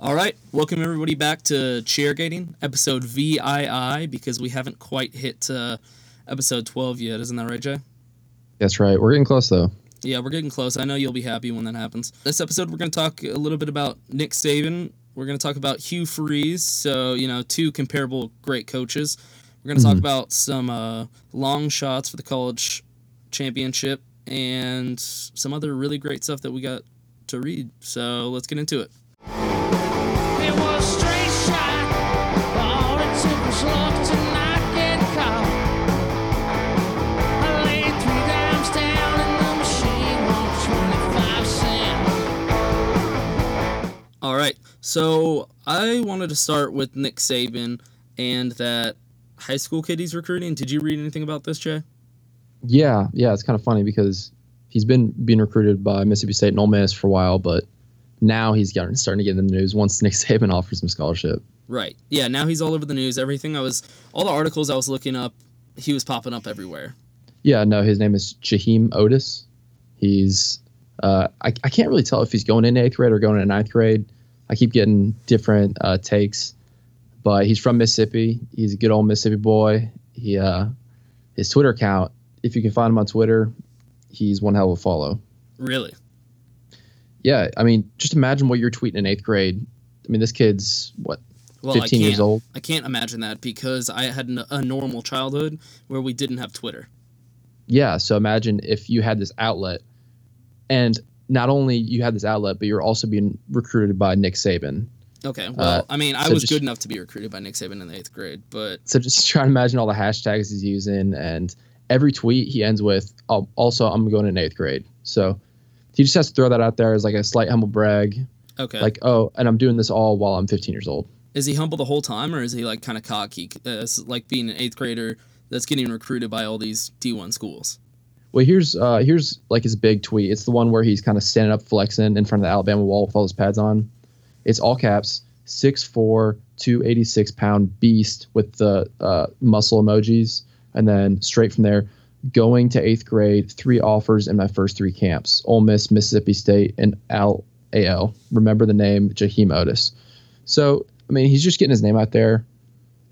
All right, welcome everybody back to Chairgating, episode VII, because we haven't quite hit uh, episode 12 yet. Isn't that right, Jay? That's right. We're getting close though. Yeah, we're getting close. I know you'll be happy when that happens. This episode, we're going to talk a little bit about Nick Saban. We're going to talk about Hugh Freeze. So, you know, two comparable great coaches. We're going to talk about some uh, long shots for the college championship and some other really great stuff that we got to read. So, let's get into. It So I wanted to start with Nick Saban and that high school kid he's recruiting. Did you read anything about this, Jay? Yeah, yeah. It's kind of funny because he's been being recruited by Mississippi State and Ole Miss for a while, but now he's getting, starting to get in the news once Nick Saban offers him scholarship. Right. Yeah. Now he's all over the news. Everything I was, all the articles I was looking up, he was popping up everywhere. Yeah, no, his name is Jaheim Oatis. He's uh, I, I can't really tell if he's going in eighth grade or going in ninth grade. I keep getting different uh, takes, but he's from Mississippi. He's a good old Mississippi boy. He uh, his Twitter account, if you can find him on Twitter, he's one hell of a follow. Really? Yeah, I mean, just imagine what you're tweeting in eighth grade. I mean, this kid's what, Well, 15 I years old. I can't imagine that because I had n- a normal childhood where we didn't have Twitter. Yeah, so imagine if you had this outlet, and not only you had this outlet, but you're also being recruited by Nick Saban. Okay. Well, Uh, I mean, I so was just- good enough to be recruited by Nick Saban in the eighth grade, but So just try to imagine all the hashtags he's using, and every tweet he ends with, oh, "Also, I'm going in eighth grade." So he just has to throw that out there as like a slight humble brag, okay. like, "Oh, and I'm doing this all while I'm 15 years old." Is he humble the whole time, or is he like kind of cocky, as like being an eighth grader that's getting recruited by all these D1 schools? Well, here's uh, here's like his big tweet. It's the one where he's kind of standing up flexing in front of the Alabama wall with all his pads on. It's all caps, 6'4", 286 pound beast with the uh, muscle emojis, and then straight from there, going to eighth grade, three offers in my first three camps: Ole Miss, Mississippi State, and Al Al. Remember the name Jaheim Oatis. So I mean, he's just getting his name out there.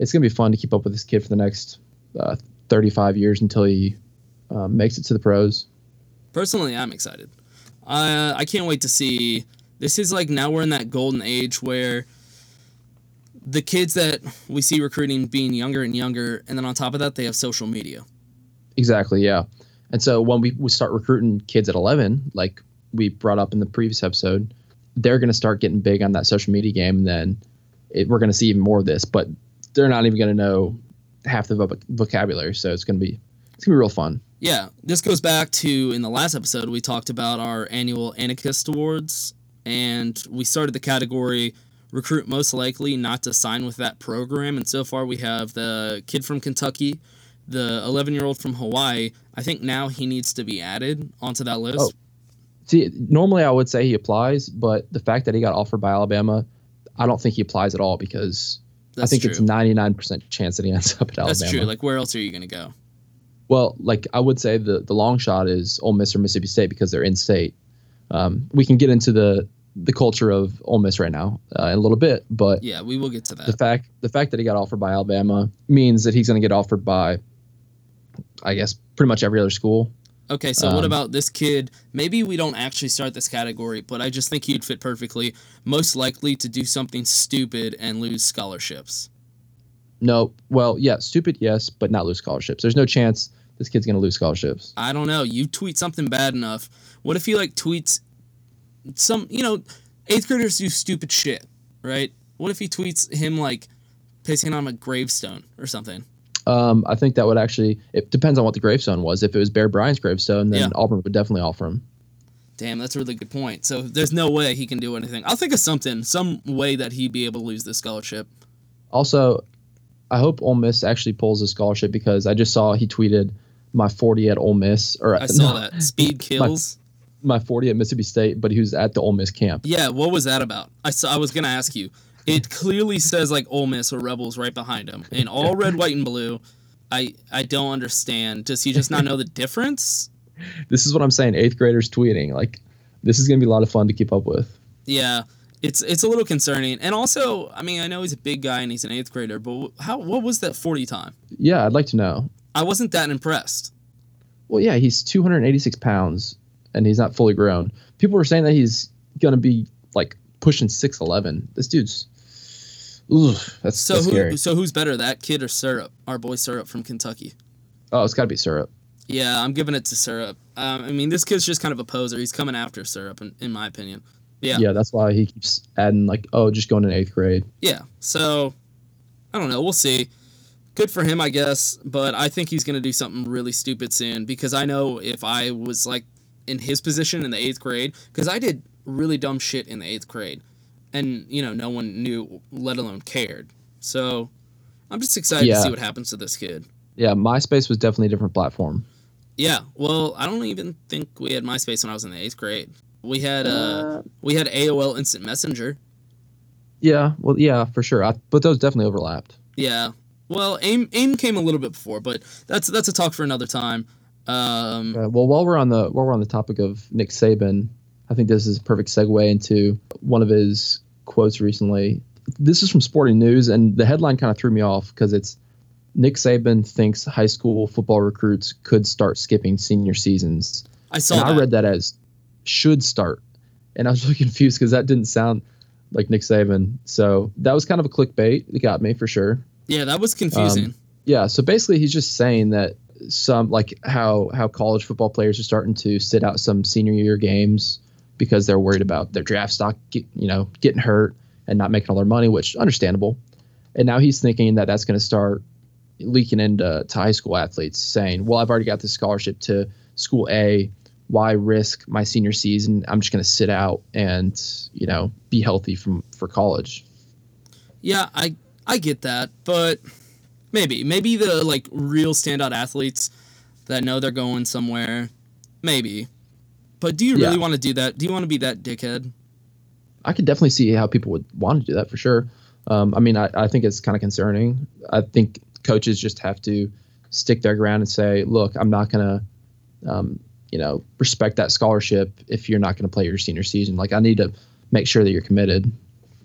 It's gonna be fun to keep up with this kid for the next uh, 35 years until he um, makes it to the pros. Personally, I'm excited. Uh, I can't wait to see. This is like now we're in that golden age where the kids that we see recruiting being younger and younger, and then on top of that, they have social media. Exactly, yeah. And so when we, we start recruiting kids at 11, like we brought up in the previous episode, they're going to start getting big on that social media game. And then it, we're going to see even more of this, but they're not even going to know half the voc- vocabulary. So it's going to be it's going to be real fun. Yeah, this goes back to in the last episode we talked about our annual Anarchist Awards, and we started the category recruit most likely not to sign with that program. And so far we have the kid from Kentucky, the 11 year old from Hawaii. I think now he needs to be added onto that list. Oh. See, normally I would say he applies, but the fact that he got offered by Alabama, I don't think he applies at all because That's I think true. it's 99% chance that he ends up at Alabama. That's true. Like, where else are you gonna go? Well, like I would say the the long shot is Ole Miss or Mississippi State because they're in state. Um, we can get into the the culture of Ole Miss right now uh, in a little bit, but Yeah, we will get to that. the fact the fact that he got offered by Alabama means that he's going to get offered by, I guess, pretty much every other school. Okay, so what Um, about this kid? Maybe we don't actually start this category, but I just think he'd fit perfectly. Most likely to do something stupid and lose scholarships. No, well, yeah, stupid, yes, but not lose scholarships. There's no chance this kid's going to lose scholarships. I don't know. You tweet something bad enough. What if he like tweets some? You know, eighth graders do stupid shit, right? What if he tweets him like pissing on a gravestone or something? Um, I think that would actually. It depends on what the gravestone was. If it was Bear Bryant's gravestone, then Yeah. Auburn would definitely offer him. Damn, that's a really good point. So there's no way he can do anything. I'll think of something, some way that he'd be able to lose this scholarship. Also, I hope Ole Miss actually pulls a scholarship because I just saw he tweeted my 40 at Ole Miss or I saw no, that. Speed kills. my 40 at Mississippi State, but he was at the Ole Miss camp. Yeah, what was that about? I saw, I was gonna ask you. It clearly says like Ole Miss or Rebels right behind him in all red, white, and blue. I I don't understand. Does he just not know the difference? This is what I'm saying. Eighth graders tweeting like this is gonna be a lot of fun to keep up with. Yeah, it's it's a little concerning. And also, I mean, I know he's a big guy and he's an eighth grader, but how what was that forty time? Yeah, I'd like to know. I wasn't that impressed. Well, yeah, he's 286 pounds and he's not fully grown. People were saying that he's gonna be like pushing 6'11. This dude's. Ugh, that's So that's who scary. so who's better, that kid or Syrup? Our boy Syrup from Kentucky. Oh, it's got to be syrup. Yeah, I'm giving it to Syrup. Um, I mean, this kid's just kind of a poser. He's coming after Syrup, in, in my opinion. Yeah. Yeah, that's why he keeps adding like, oh, just going in eighth grade. Yeah. So I don't know. We'll see. Good for him, I guess. But I think he's going to do something really stupid soon because I know if I was like in his position in the eighth grade, because I did really dumb shit in the eighth grade, and you know no one knew, let alone cared. So I'm just excited to see what happens to this kid. Yeah, MySpace was definitely a different platform. Yeah. Well, I don't even think we had MySpace when I was in the eighth grade. We had uh, we had AOL Instant Messenger. Yeah, well, yeah, for sure. I, but those definitely overlapped. Yeah. Well, AIM AIM came a little bit before, but that's that's a talk for another time. Um, Uh, well, while we're on the while we're on the topic of Nick Saban, I think this is a perfect segue into one of his quotes recently. This is from Sporting News, and the headline kind of threw me off because it's Nick Saban thinks high school football recruits could start skipping senior seasons. I saw and I read that as should start, and I was really confused because that didn't sound like Nick Saban. So that was kind of a clickbait. It got me for sure. Yeah, that was confusing. Um, yeah, so basically he's just saying that some like how how college football players are starting to sit out some senior year games because they're worried about their draft stock, get, you know, getting hurt and not making all their money, which understandable. And now he's thinking that that's going to start leaking into to high school athletes, saying, "Well, I've already got this scholarship to school A. Why risk my senior season? I'm just going to sit out and you know be healthy from for college." yeah, I I get that, but maybe maybe the like real standout athletes that know they're going somewhere, maybe. But do you really Yeah. want to do that? Do you want to be that dickhead? I could definitely see how people would want to do that for sure. Um, I mean, I, I think it's kind of concerning. I think coaches just have to stick their ground and say, look, I'm not going to, um, you know, respect that scholarship if you're not going to play your senior season. Like, I need to make sure that you're committed.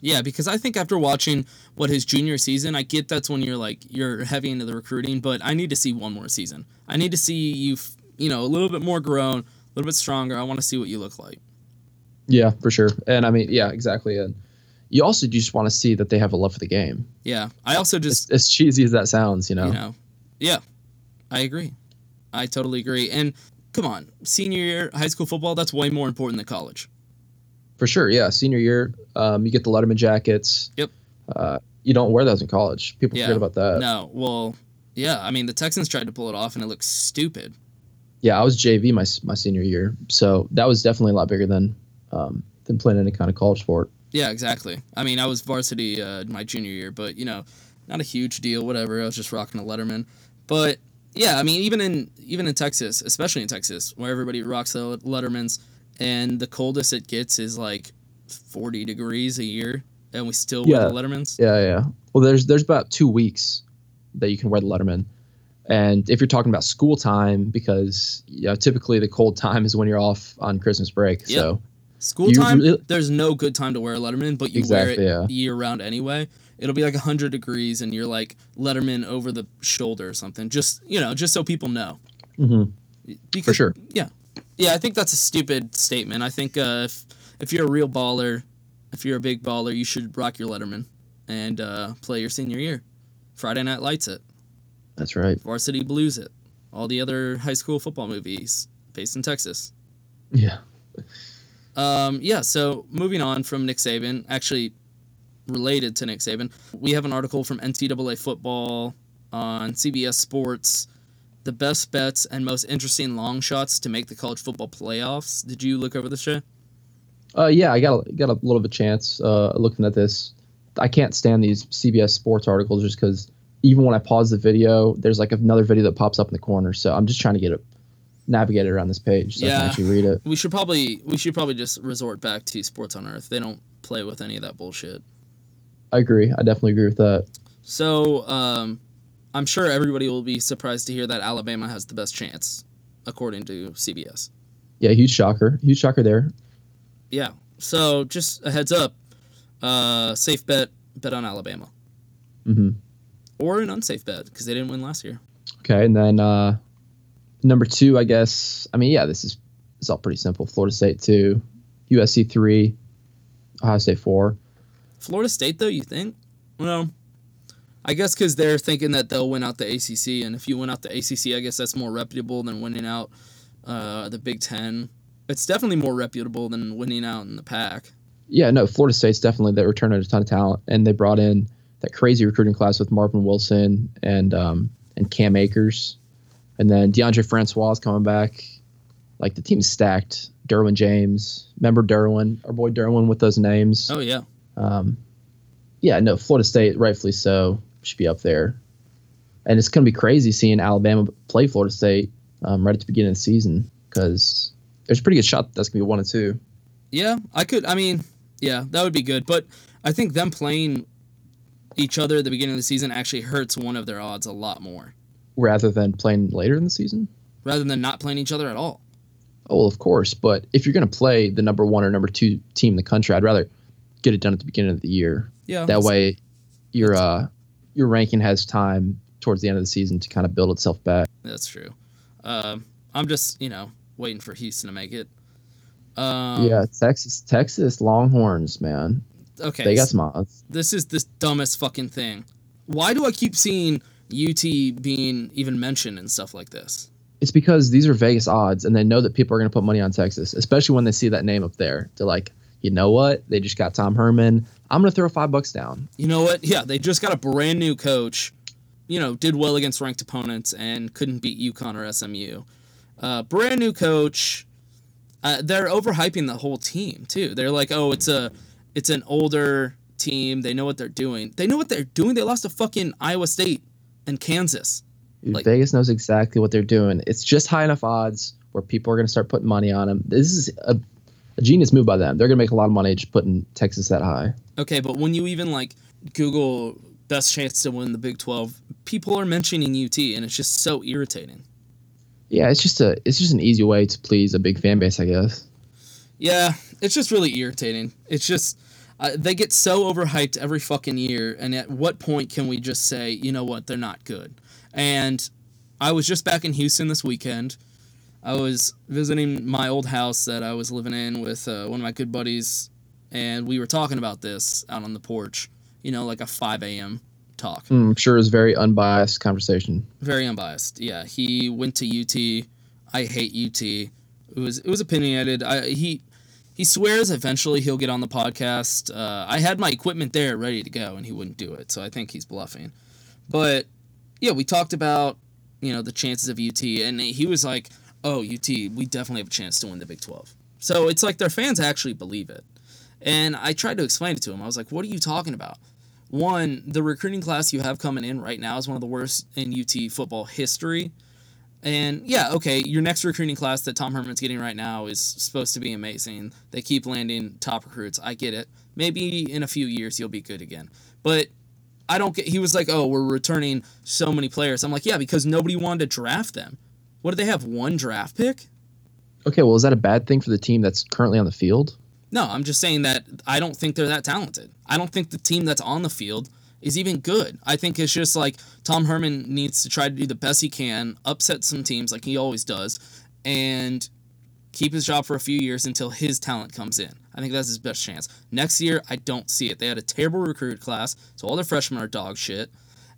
Yeah, because I think after watching what his junior season, I get that's when you're like you're heavy into the recruiting, but I need to see one more season. I need to see you, you know, a little bit more grown, a little bit stronger. I want to see what you look like. Yeah, for sure. And I mean, yeah, exactly. And you also just want to see that they have a love for the game. Yeah, I also just As cheesy as that sounds, you know. you know, yeah, I agree. I totally agree. And come on, senior year high school football that's way more important than college. For sure, yeah. Senior year, um, you get the Letterman jackets. Yep. Uh, you don't wear those in college. People Yeah. forget about that. No, well, yeah. I mean, the Texans tried to pull it off, and it looks stupid. yeah, I was JV my my senior year, so that was definitely a lot bigger than um, than playing any kind of college sport. Yeah, exactly. I mean, I was varsity uh, my junior year, but you know, not a huge deal. Whatever. I was just rocking a Letterman. But yeah, I mean, even in even in Texas, especially in Texas, where everybody rocks the Lettermans, and the coldest it gets is like 40 degrees a year, and we still Yeah. wear the Lettermans. Yeah, yeah. Well, there's there's about two weeks that you can wear the Letterman, and if you're talking about school time, because you know, typically the cold time is when you're off on Christmas break. Yep. So School time, really- there's no good time to wear a Letterman, but you Exactly, wear yeah. it year round anyway. It'll be like 100 degrees, and you're like Letterman over the shoulder or something. Just you know, just so people know. Mm-hmm. Because, For sure. Yeah, yeah. I think that's a stupid statement. I think uh, if if you're a real baller, if you're a big baller, you should rock your Letterman and uh, play your senior year. Friday Night Lights it, that's right. Varsity Blues it, all the other high school football movies based in Texas. Yeah. Um, yeah, so moving on from Nick Saban, actually related to Nick Saban, we have an article from NCAA Football on CBS Sports. The best bets and most interesting long shots to make the college football playoffs. Did you look over the show? Uh, yeah, I got a, got a little bit of chance uh, looking at this. I can't stand these CBS Sports articles just because even when I pause the video, there's like another video that pops up in the corner. So I'm just trying to get it, navigated around this page so I Yeah. can actually read it. We should probably we should probably just resort back to Sports on Earth. They don't play with any of that bullshit. I agree. I definitely agree with that. So um, I'm sure everybody will be surprised to hear that Alabama has the best chance, according to CBS. Yeah, huge shocker. Huge shocker there. Yeah. So just a heads up, uh, safe bet, bet on Alabama, hmm or an unsafe bet because they didn't win last year. Okay, and then uh, number two, I guess. I mean, yeah, this is it's all pretty simple. Florida State two, USC three, Ohio State four. Florida State, though, you think? Well, I guess because they're thinking that they'll win out the ACC, and if you win out the ACC, I guess that's more reputable than winning out uh, the Big Ten. It's definitely more reputable than winning out in the pack. Yeah, no, Florida State's definitely they returned a ton of talent, and they brought in that crazy recruiting class with Marvin Wilson and um, and Cam Akers, and then Deondre Francois is coming back. Like the team's stacked. Derwin James, remember Derwin, our boy Derwin with those names. Oh yeah, Um, yeah, no, Florida State, rightfully so, should be up there. And it's going to be crazy seeing Alabama play Florida State um, right at the beginning of the season because there's a pretty good shot that that's going to be one and two. yeah. I could. I mean, yeah, that would be good. But I think them playing each other at the beginning of the season actually hurts one of their odds a lot more, rather than playing later in the season. rather than not playing each other at all. Oh, well, of course. But if you're going to play the number one or number two team in the country, I'd rather get it done at the beginning of the year. Yeah. That way, your uh, your ranking has time towards the end of the season to kind of build itself back. That's true. Um, I'm just, you know, waiting for Houston to make it. Um, yeah, Texas, Texas Longhorns, man, Okay. they got s- some odds. This is the dumbest fucking thing. Why do I keep seeing UT being even mentioned and stuff like this? It's because these are Vegas odds, and they know that people are going to put money on Texas, especially when they see that name up there. They're like, you know what? They just got Tom Herman. I'm going to throw five bucks down. You know what? Yeah, they just got a brand new coach. You know, did well against ranked opponents and couldn't beat UConn or SMU. Uh, brand new coach. Uh, they're overhyping the whole team too. They're like, oh, it's a, it's an older team. They know what they're doing. They know what they're doing. They lost to fucking Iowa State and Kansas. Like- Vegas knows exactly what they're doing. It's just high enough odds where people are going to start putting money on them. This is a, a genius move by them. They're going to make a lot of money just putting Texas that high. Okay, but when you even like Google best chance to win the Big 12, people are mentioning UT and it's just so irritating. Yeah, it's just a it's just an easy way to please a big fan base, I guess. Yeah, it's just really irritating. It's just uh, they get so overhyped every fucking year and at what point can we just say, you know what, they're not good. And I was just back in Houston this weekend. I was visiting my old house that I was living in with uh, one of my good buddies and we were talking about this out on the porch, you know, like a 5 a.m. talk. Mm, I'm sure it's a very unbiased conversation. Very unbiased. Yeah, he went to UT. I hate UT. It was it was opinionated. I, he he swears eventually he'll get on the podcast. Uh, I had my equipment there ready to go, and he wouldn't do it. So I think he's bluffing. But yeah, we talked about you know the chances of UT, and he was like, "Oh, UT, we definitely have a chance to win the Big 12." So it's like their fans actually believe it. And I tried to explain it to him. I was like, "What are you talking about?" One, the recruiting class you have coming in right now is one of the worst in UT football history. And yeah, okay, your next recruiting class that Tom Herman's getting right now is supposed to be amazing. They keep landing top recruits. I get it. Maybe in a few years you'll be good again. But I don't get. He was like, "Oh, we're returning so many players." I'm like, "Yeah, because nobody wanted to draft them. What do they have? One draft pick? Okay, well, is that a bad thing for the team that's currently on the field? No, I'm just saying that I don't think they're that talented. I don't think the team that's on the field is even good. I think it's just like Tom Herman needs to try to do the best he can, upset some teams like he always does, and keep his job for a few years until his talent comes in. I think that's his best chance. Next year, I don't see it. They had a terrible recruit class, so all their freshmen are dog shit.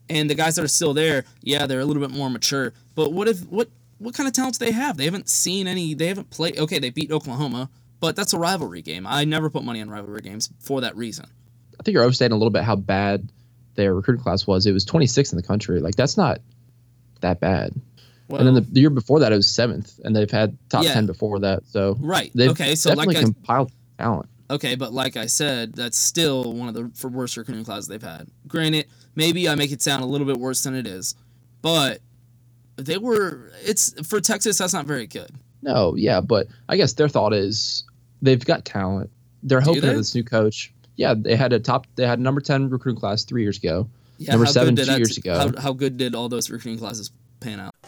And the guys that are still there, yeah, they're a little bit more mature. But what if what what kind of talents do they have? They haven't seen any. They haven't played. Okay, they beat Oklahoma, but that's a rivalry game. I never put money on rivalry games for that reason. I think you're overstating a little bit how bad their recruiting class was. It was 26th in the country. Like that's not that bad. Well, and then the, the year before that, it was seventh, and they've had top Yeah. 10 before that. So Right. they've Okay, so like I- compiled talent. Okay, but like I said, that's still one of the for worst recruiting classes they've had. Granted, maybe I make it sound a little bit worse than it is, but they were. It's for Texas. That's not very good. No, yeah, but I guess their thought is they've got talent. They're hoping they? that this new coach. Yeah, they had a top. They had a number 10 recruiting class three years ago. Yeah, number seven two years ago. How, how good did all those recruiting classes pan out?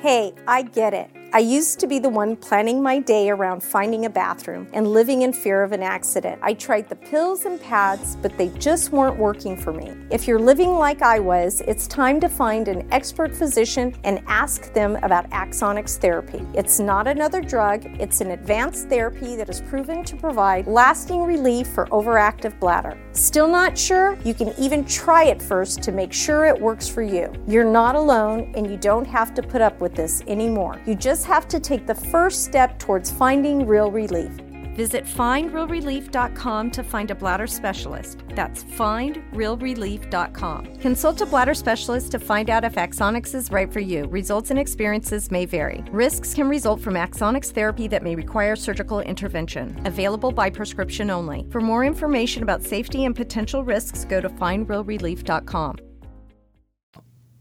Hey, I get it. I used to be the one planning my day around finding a bathroom and living in fear of an accident. I tried the pills and pads, but they just weren't working for me. If you're living like I was, it's time to find an expert physician and ask them about Axonics therapy. It's not another drug, it's an advanced therapy that is proven to provide lasting relief for overactive bladder. Still not sure? You can even try it first to make sure it works for you. You're not alone and you don't have to put up with this anymore. You just have to take the first step towards finding real relief. Visit findrealrelief.com to find a bladder specialist. That's findrealrelief.com. Consult a bladder specialist to find out if Axonics is right for you. Results and experiences may vary. Risks can result from Axonics therapy that may require surgical intervention. Available by prescription only. For more information about safety and potential risks, go to findrealrelief.com.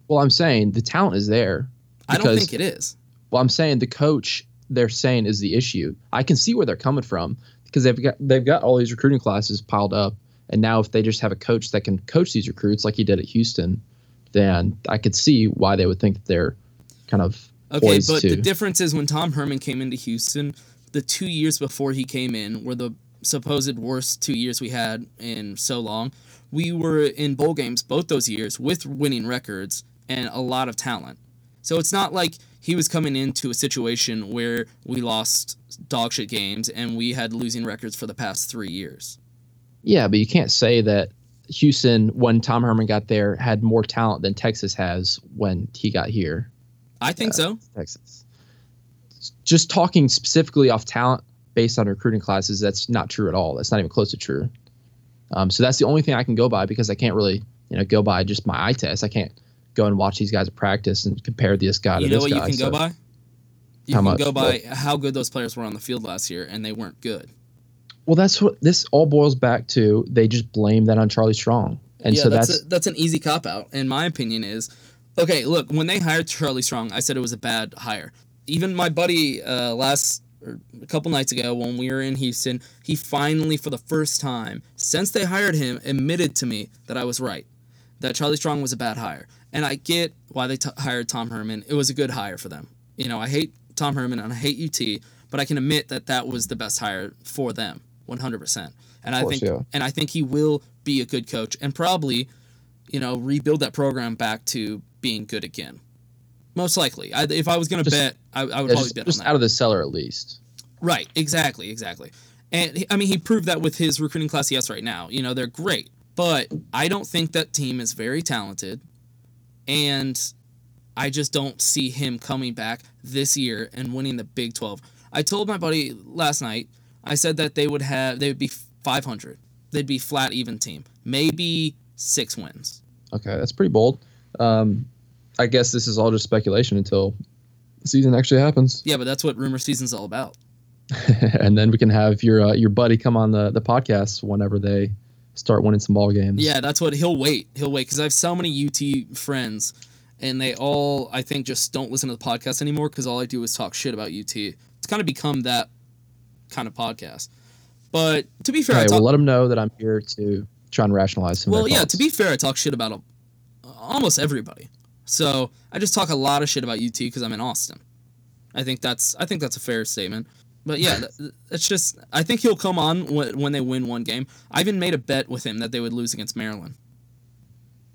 Well, I'm saying the talent is there. I don't think it is. Well, I'm saying the coach they're saying is the issue. I can see where they're coming from because they've got they've got all these recruiting classes piled up, and now if they just have a coach that can coach these recruits like he did at Houston, then I could see why they would think that they're kind of Okay, but to. the difference is when Tom Herman came into Houston, the two years before he came in were the supposed worst two years we had in so long. We were in bowl games both those years with winning records and a lot of talent. So it's not like he was coming into a situation where we lost dogshit games and we had losing records for the past three years. yeah, but you can't say that Houston, when Tom Herman got there, had more talent than Texas has when he got here. I think so. Texas. Just talking specifically off talent based on recruiting classes, that's not true at all. That's not even close to true. Um, so that's the only thing I can go by because I can't really, you know, go by just my eye test. I can't go and watch these guys practice and compare this guy You to know this what guy. you can so- go by? You How can much? go by What? how good those players were on the field last year, and they weren't good. Well, that's what this all boils back to. They just blame that on Charlie Strong, and yeah, so that's that's, a, that's an easy cop out. And my opinion is, okay, look, when they hired Charlie Strong, I said it was a bad hire. Even my buddy uh, last or a couple nights ago when we were in Houston, he finally, for the first time since they hired him, admitted to me that I was right, that Charlie Strong was a bad hire. And I get why they t- hired Tom Herman. It was a good hire for them. You know, I hate Tom Herman and I hate UT, but I can admit that that was the best hire for them, 100%. And I think yeah. and I think he will be a good coach and probably, you know, rebuild that program back to being good again. Most likely. I, if I was going to bet, I, I would yeah, probably just, bet just on that. out of the cellar at least. Right, exactly, exactly. And I mean, he proved that with his recruiting class he has right now. You know, they're great, but I don't think that team is very talented. And I just don't see him coming back this year and winning the Big 12. I told my buddy last night, I said that they would have they would be 500. They'd be flat even team. Maybe 6 wins. Okay, that's pretty bold. Um, I guess this is all just speculation until the season actually happens, Yeah, but that's what rumor season's all about. and then we can have your uh, your buddy come on the the podcast whenever they start winning some ball games. Yeah, that's what he'll wait. He'll wait because I have so many UT friends, and they all I think just don't listen to the podcast anymore because all I do is talk shit about UT. It's kind of become that kind of podcast. But to be fair, I Okay, talk, well, let them know that I'm here to try and rationalize some. of well, yeah. To be fair, I talk shit about almost everybody. So I just talk a lot of shit about UT because I'm in Austin. I think that's I think that's a fair statement. But yeah, it's just I think he'll come on when, when they win one game. I even made a bet with him that they would lose against Maryland.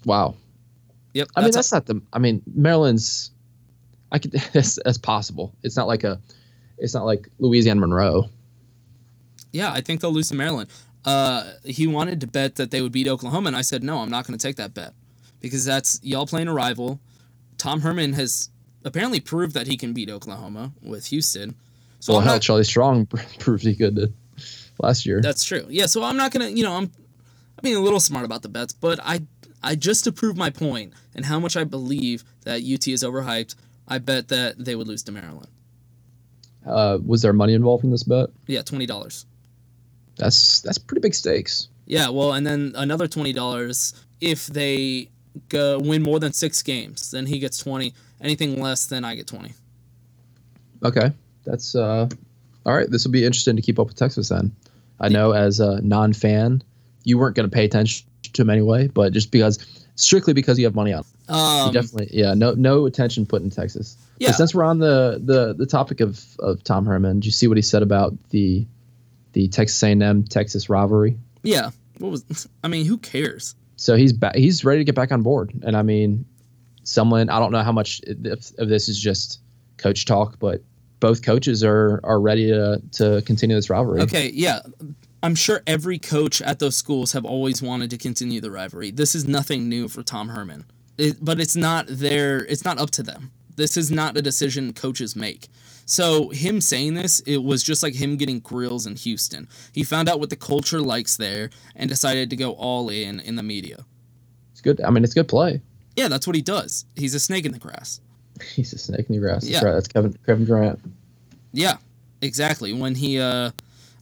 wow. Yep. I mean, that's- that's not the. I mean, Maryland's. I could. That's, that's possible. It's not like a. It's not like Louisiana Monroe. Yeah, I think they'll lose to Maryland. Uh, he wanted to bet that they would beat Oklahoma, and I said no, I'm not going to take that bet because that's y'all playing a rival. Tom Herman has apparently proved that he can beat Oklahoma with Houston. So well, hell, not- Charlie Strong proved he could uh, last year. That's true. Yeah, so I'm not gonna, you know, I'm, I'm being a little smart about the bets, but I, I just to prove my point and how much I believe that UT is overhyped, I bet that they would lose to Maryland. uh, was there money involved in this bet? Yeah, twenty dollars. That's that's pretty big stakes. Yeah, well, and then another twenty dollars if they go win more than six games. Then he gets twenty. Anything less, then I get twenty. Okay, that's uh, all right. This will be interesting to keep up with Texas then. I know as a non-fan, you weren't going to pay attention to him anyway, but just because strictly because you have money on, him. Um, definitely yeah no no attention put in Texas. Yeah. since we're on the the the topic of of Tom Herman, did you see what he said about the the Texas A&M Texas rivalry? Yeah. What was? I mean, who cares? So he's back. He's ready to get back on board. And I mean, someone I don't know how much of this is just coach talk, but both coaches are are ready to to continue this rivalry. Okay, yeah. I'm sure every coach at those schools have always wanted to continue the rivalry. This is nothing new for Tom Herman. It, but it's not their it's not up to them. This is not a decision coaches make. So him saying this, it was just like him getting grills in Houston. He found out what the culture likes there and decided to go all in in the media. It's good. I mean, it's good play. Yeah, that's what he does. He's a snake in the grass. He's a snake in grass. That's Yeah. right. That's Kevin Kevin Durant. Yeah, exactly. When he, uh,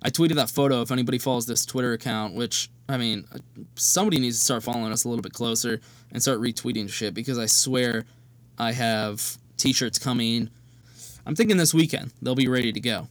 I tweeted that photo. If anybody follows this Twitter account, which I mean, uh, somebody needs to start following us a little bit closer and start retweeting shit because I swear, I have T-shirts coming. I'm thinking this weekend they'll be ready to go.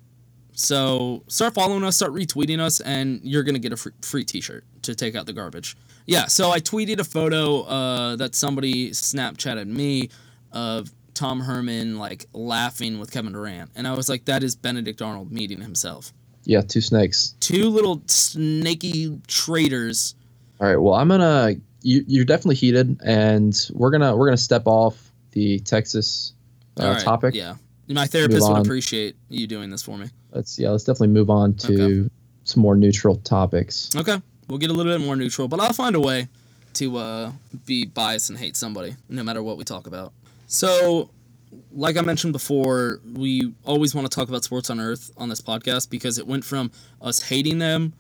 So start following us, start retweeting us, and you're gonna get a free, free T-shirt to take out the garbage. Yeah. So I tweeted a photo uh, that somebody Snapchatted me of Tom Herman like laughing with Kevin Durant, and I was like, that is Benedict Arnold meeting himself. Yeah, two snakes. Two little snaky traitors. All right. Well, I'm gonna. You, you're definitely heated, and we're gonna we're gonna step off the Texas uh, All right, topic. Yeah. My therapist would appreciate you doing this for me. Let's yeah. Let's definitely move on to some more neutral topics. Okay. We'll get a little bit more neutral, but I'll find a way to uh, be biased and hate somebody, no matter what we talk about. So, like I mentioned before, we always want to talk about sports on Earth on this podcast because it went from us hating them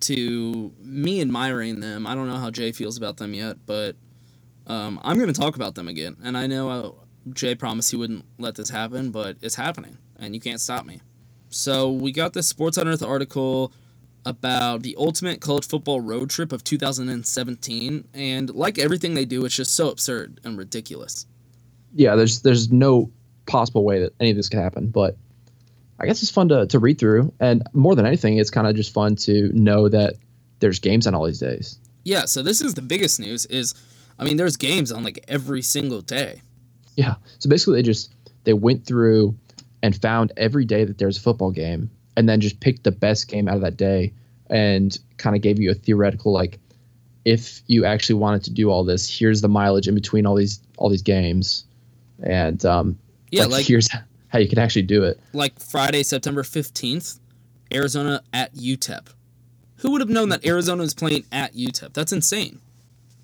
to me admiring them. I don't know how Jay feels about them yet, but um, I'm going to talk about them again. And I know uh, Jay promised he wouldn't let this happen, but it's happening, and you can't stop me. So we got this Sports on Earth article about the ultimate college football road trip of 2017, and like everything they do, it's just so absurd and ridiculous. Yeah, there's there's no possible way that any of this could happen, but I guess it's fun to to read through, and more than anything, it's kind of just fun to know that there's games on all these days. Yeah, so this is the biggest news is I mean there's games on like every single day. Yeah. So basically, they just they went through and found every day that there's a football game, and then just picked the best game out of that day, and kind of gave you a theoretical like, if you actually wanted to do all this, here's the mileage in between all these all these games, and um, Yeah, like- here's how you can actually do it. Like Friday, September 15th, Arizona at UTEP. Who would have known that Arizona is playing at UTEP? That's insane.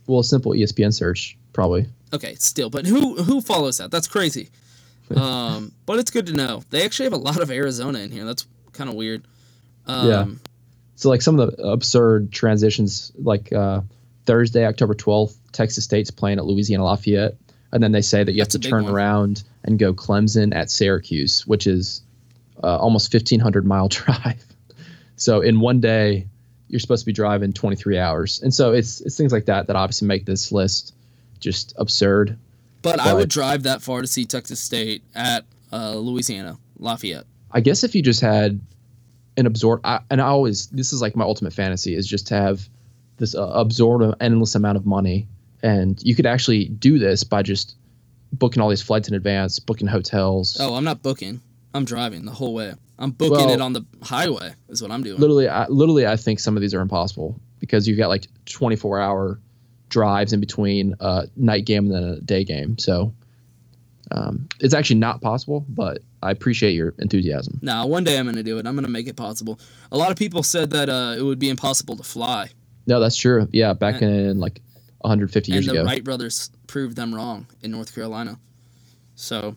Well, a simple ESPN search probably. Okay, still, but who who follows that? That's crazy. Um, but it's good to know. They actually have a lot of Arizona in here. That's kind of weird. Um, yeah. So like some of the absurd transitions, like uh, Thursday, October twelfth, Texas State's playing at Louisiana Lafayette, and then they say that you That's have to turn one. around and go Clemson at Syracuse, which is uh, almost fifteen hundred mile drive. so in one day, you're supposed to be driving twenty three hours, and so it's it's things like that that obviously make this list just absurd. But I would drive that far to see Texas State at uh, Louisiana Lafayette. I guess if you just had an absorb, I, and I always this is like my ultimate fantasy is just to have this uh, absorb an endless amount of money, and you could actually do this by just booking all these flights in advance, booking hotels. Oh, I'm not booking. I'm driving the whole way. I'm booking Well- it on the highway. Is what I'm doing. Literally, I, literally, I think some of these are impossible because you've got like 24 hour drives in between a night game and then a day game. So um, it's actually not possible, but I appreciate your enthusiasm. Now, one day I'm going to do it. I'm going to make it possible. A lot of people said that uh, it would be impossible to fly, No, that's true. Yeah, back in like 150 and years the ago. The Wright brothers proved them wrong in North Carolina. So,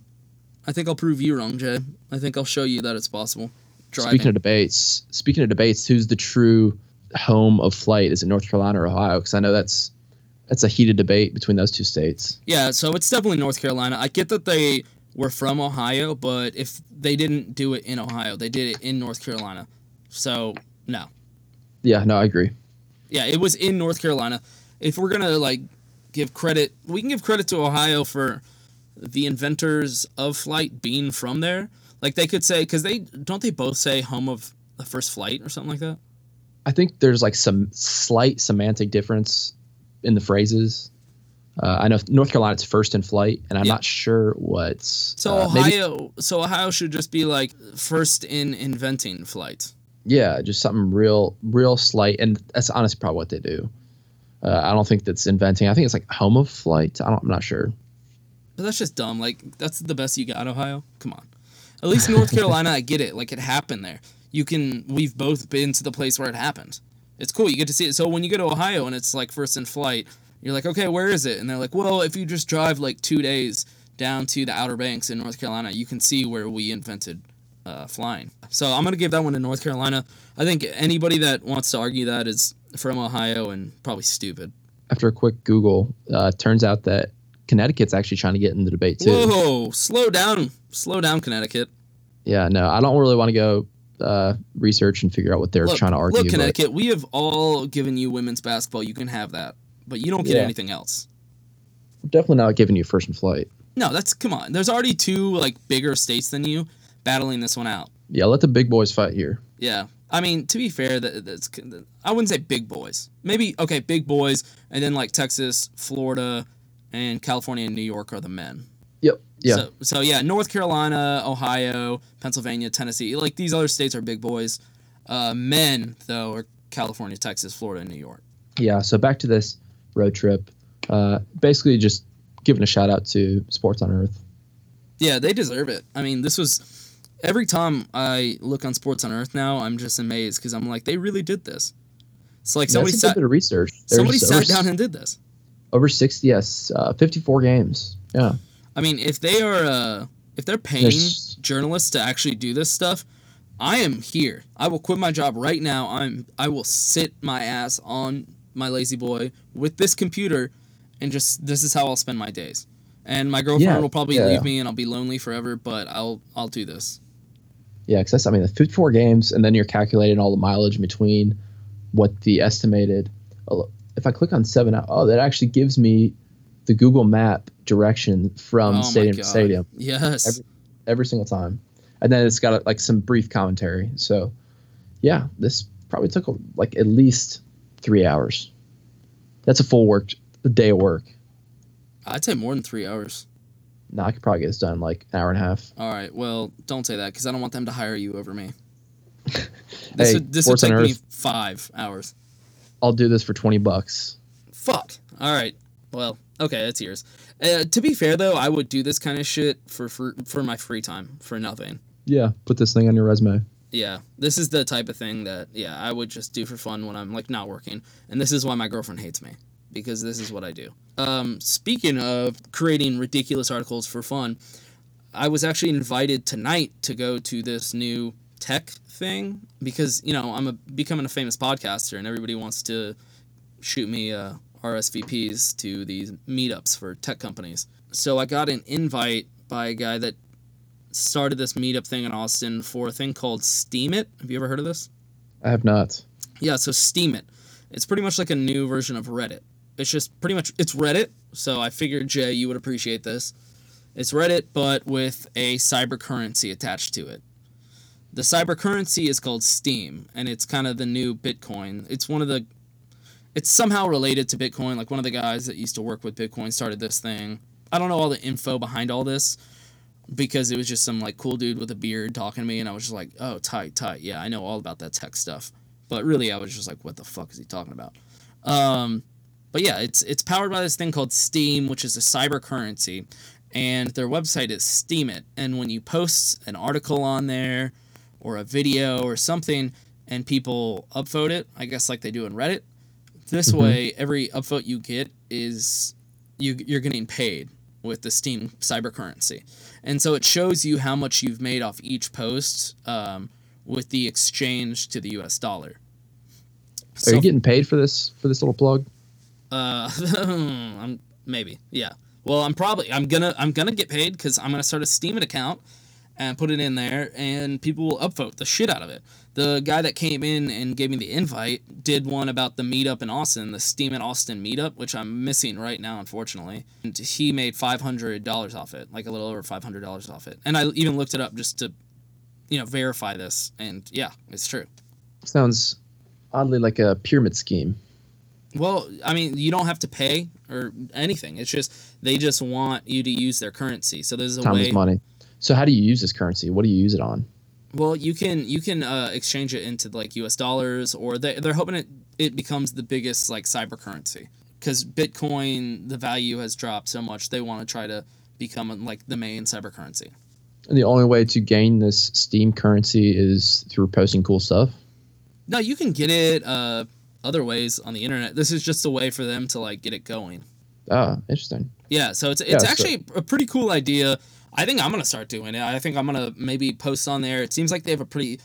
I think I'll prove you wrong, Jay. I think I'll show you that it's possible. Driving. Speaking of debates, speaking of debates, who's the true home of flight? Is it North Carolina or Ohio? Because I know that's that's a heated debate between those two states. Yeah, so it's definitely North Carolina. I get that they were from Ohio, but if they didn't do it in Ohio, they did it in North Carolina. So, no. Yeah, no, I agree. Yeah, it was in North Carolina. If we're going to like give credit, we can give credit to Ohio for the inventors of flight being from there. Like they could say cuz they don't they both say home of the first flight or something like that? I think there's like some slight semantic difference in the phrases. Uh, I know North Carolina's first in flight, and I'm Yeah. not sure what's So uh, maybe- Ohio so Ohio should just be like first in inventing flight. yeah, just something real, real slight, and that's honestly probably what they do. Uh, I don't think that's inventing. I think it's like home of flight. I I'm not sure. But that's just dumb. Like that's the best you got, Ohio. Come on. At least North Carolina, I get it. Like it happened there. You can. We've both been to the place where it happened. It's cool. You get to see it. So when you go to Ohio and it's like first in flight, you're like, okay, where is it? And they're like, well, if you just drive like two days down to the Outer Banks in North Carolina, you can see where we invented uh, flying. So I'm gonna give that one to North Carolina. I think anybody that wants to argue that is from Ohio and probably stupid. After a quick Google, uh, turns out that Connecticut's actually trying to get in the debate too. Whoa, slow down, slow down, Connecticut. Yeah, no, I don't really want to go uh, research and figure out what they're Look, trying to argue. Look, but- Connecticut, we have all given you women's basketball. You can have that, but you don't get Yeah. anything else. We're definitely not giving you first in flight. No, that's come on. There's already two like bigger states than you battling this one out. Yeah, let the big boys fight here. Yeah, I mean to be fair, that that's I wouldn't say big boys. Maybe okay, big boys, and then like Texas, Florida, and California and New York are the men. Yep. Yeah. So, so yeah, North Carolina, Ohio, Pennsylvania, Tennessee, like these other states are big boys. Uh, men though are California, Texas, Florida, and New York. yeah. So back to this road trip. Uh, basically, just giving a shout out to Sports on Earth. Yeah, they deserve it. I mean, this was every time I look on Sports on Earth now, I'm just amazed because I'm like, they really did this. It's like somebody sat, of research. There's somebody sat down and did this. over sixty. Yes, uh, fifty-four games. Yeah. I mean, if they are, uh, if they're paying There's- journalists to actually do this stuff, I am here. I will quit my job right now. I'm, I will sit my ass on my lazy boy with this computer, and just this is how I'll spend my days. And my girlfriend Yeah, will probably yeah. leave me, and I'll be lonely forever. But I'll, I'll do this. Yeah, because that's I mean the 54 games, and then you're calculating all the mileage in between what the estimated. oh, If I click on seven, uh, oh, that actually gives me the Google Map direction from Oh stadium to stadium Yes. every, every single time, and then it's got like some brief commentary. So, yeah, this probably took like at least three hours. That's a full work a day of work. I'd say more than three hours. No, I could probably get this done in like an hour and a half. All right. Well, don't say that because I don't want them to hire you over me. This Hey, would this would take me five hours. I'll do this for 20 bucks. Fuck. All right. Well, okay, that's yours. Uh, to be fair though, I would do this kind of shit for for for my free time for nothing. Yeah, put this thing on your resume. Yeah, this is the type of thing that yeah I would just do for fun when I'm like not working, and this is why my girlfriend hates me because this is what I do. Um, speaking of creating ridiculous articles for fun, I was actually invited tonight to go to this new tech thing because you know I'm a, becoming a famous podcaster and everybody wants to shoot me uh, RSVPs to these meetups for tech companies. So I got an invite by a guy that started this meetup thing in Austin for a thing called Steemit. Have you ever heard of this? I have not. Yeah, so Steemit. It's pretty much like a new version of Reddit. It's just pretty much it's Reddit. So I figured Jay, you would appreciate this. It's Reddit, but with a cyber currency attached to it. The cyber currency is called Steem, and it's kind of the new Bitcoin. It's one of the it's somehow related to Bitcoin. Like one of the guys that used to work with Bitcoin started this thing. I don't know all the info behind all this because it was just some like cool dude with a beard talking to me, and I was just like, oh, tight, tight. Yeah, I know all about that tech stuff. But really, I was just like, what the fuck is he talking about? Um, but yeah, it's it's powered by this thing called Steem, which is a cyber currency, and their website is Steemit. And when you post an article on there, or a video or something, and people upvote it, I guess like they do in Reddit, this Mhm. way, every upvote you get is you you're getting paid with the Steem cyber currency, and so it shows you how much you've made off each post um, with the exchange to the U.S. dollar. Are you getting paid for this for this little plug? Uh, I'm maybe yeah. Well, I'm probably I'm gonna I'm gonna get paid because I'm gonna start a Steem account and put it in there, and people will upvote the shit out of it. The guy that came in and gave me the invite did one about the meetup in Austin, the Steem in Austin meetup, which I'm missing right now, unfortunately. And he made five hundred dollars off it, like a little over five hundred dollars off it. And I even looked it up just to, you know, verify this, and yeah, it's true. Sounds oddly like a pyramid scheme. Well, I mean, you don't have to pay or anything. It's just they just want you to use their currency. So there's a Time way. is money. So how do you use this currency? What do you use it on? Well, you can you can uh, exchange it into like U.S. dollars, or they they're hoping it it becomes the biggest like cyber currency because Bitcoin the value has dropped so much. They want to try to become like the main cyber currency. And the only way to gain this Steem currency is through posting cool stuff. No, you can get it uh, other ways on the internet. This is just a way for them to like get it going. Ah, interesting. Yeah, so it's it's Yeah, actually a pretty cool idea. I think I'm gonna start doing it. I think I'm gonna maybe post on there. It seems like they have a pretty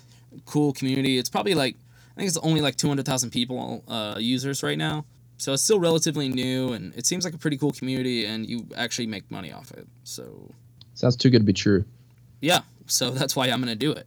cool community. It's probably like I think it's only like 200,000 people uh, users right now. So it's still relatively new, and it seems like a pretty cool community, and you actually make money off it. So Sounds too good to be true. yeah, so that's why I'm gonna do it.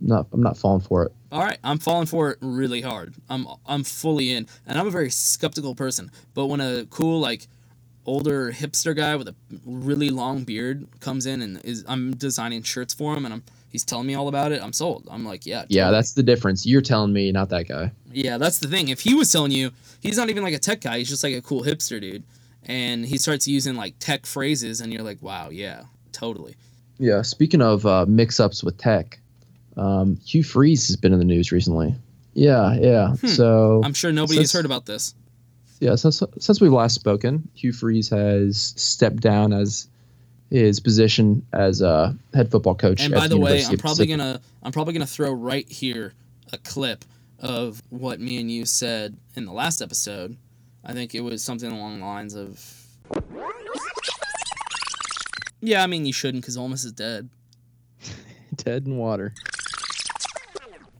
not, I'm not falling for it. All right, I'm falling for it really hard. I'm I'm fully in, and I'm a very skeptical person. But when a cool like older hipster guy with a really long beard comes in and is I'm designing shirts for him, and I'm he's telling me all about it, I'm sold. I'm like, yeah, Yeah, that's the difference. You're telling me, not that guy. yeah, that's the thing. If he was telling you, he's not even like a tech guy. He's just like a cool hipster dude, and he starts using like tech phrases, and you're like, wow, yeah, totally. Yeah. Speaking of uh, mix-ups with tech, um, Hugh Freeze has been in the news recently. Yeah, yeah. Hmm. So I'm sure nobody has heard about this. Yeah, since since we've last spoken, Hugh Freeze has stepped down as his position as a head football coach. And by the way, I'm probably gonna I'm probably gonna throw right here a clip of what me and you said in the last episode. I think it was something along the lines of, "Yeah, I mean you shouldn't because Ole Miss is dead." dead in water.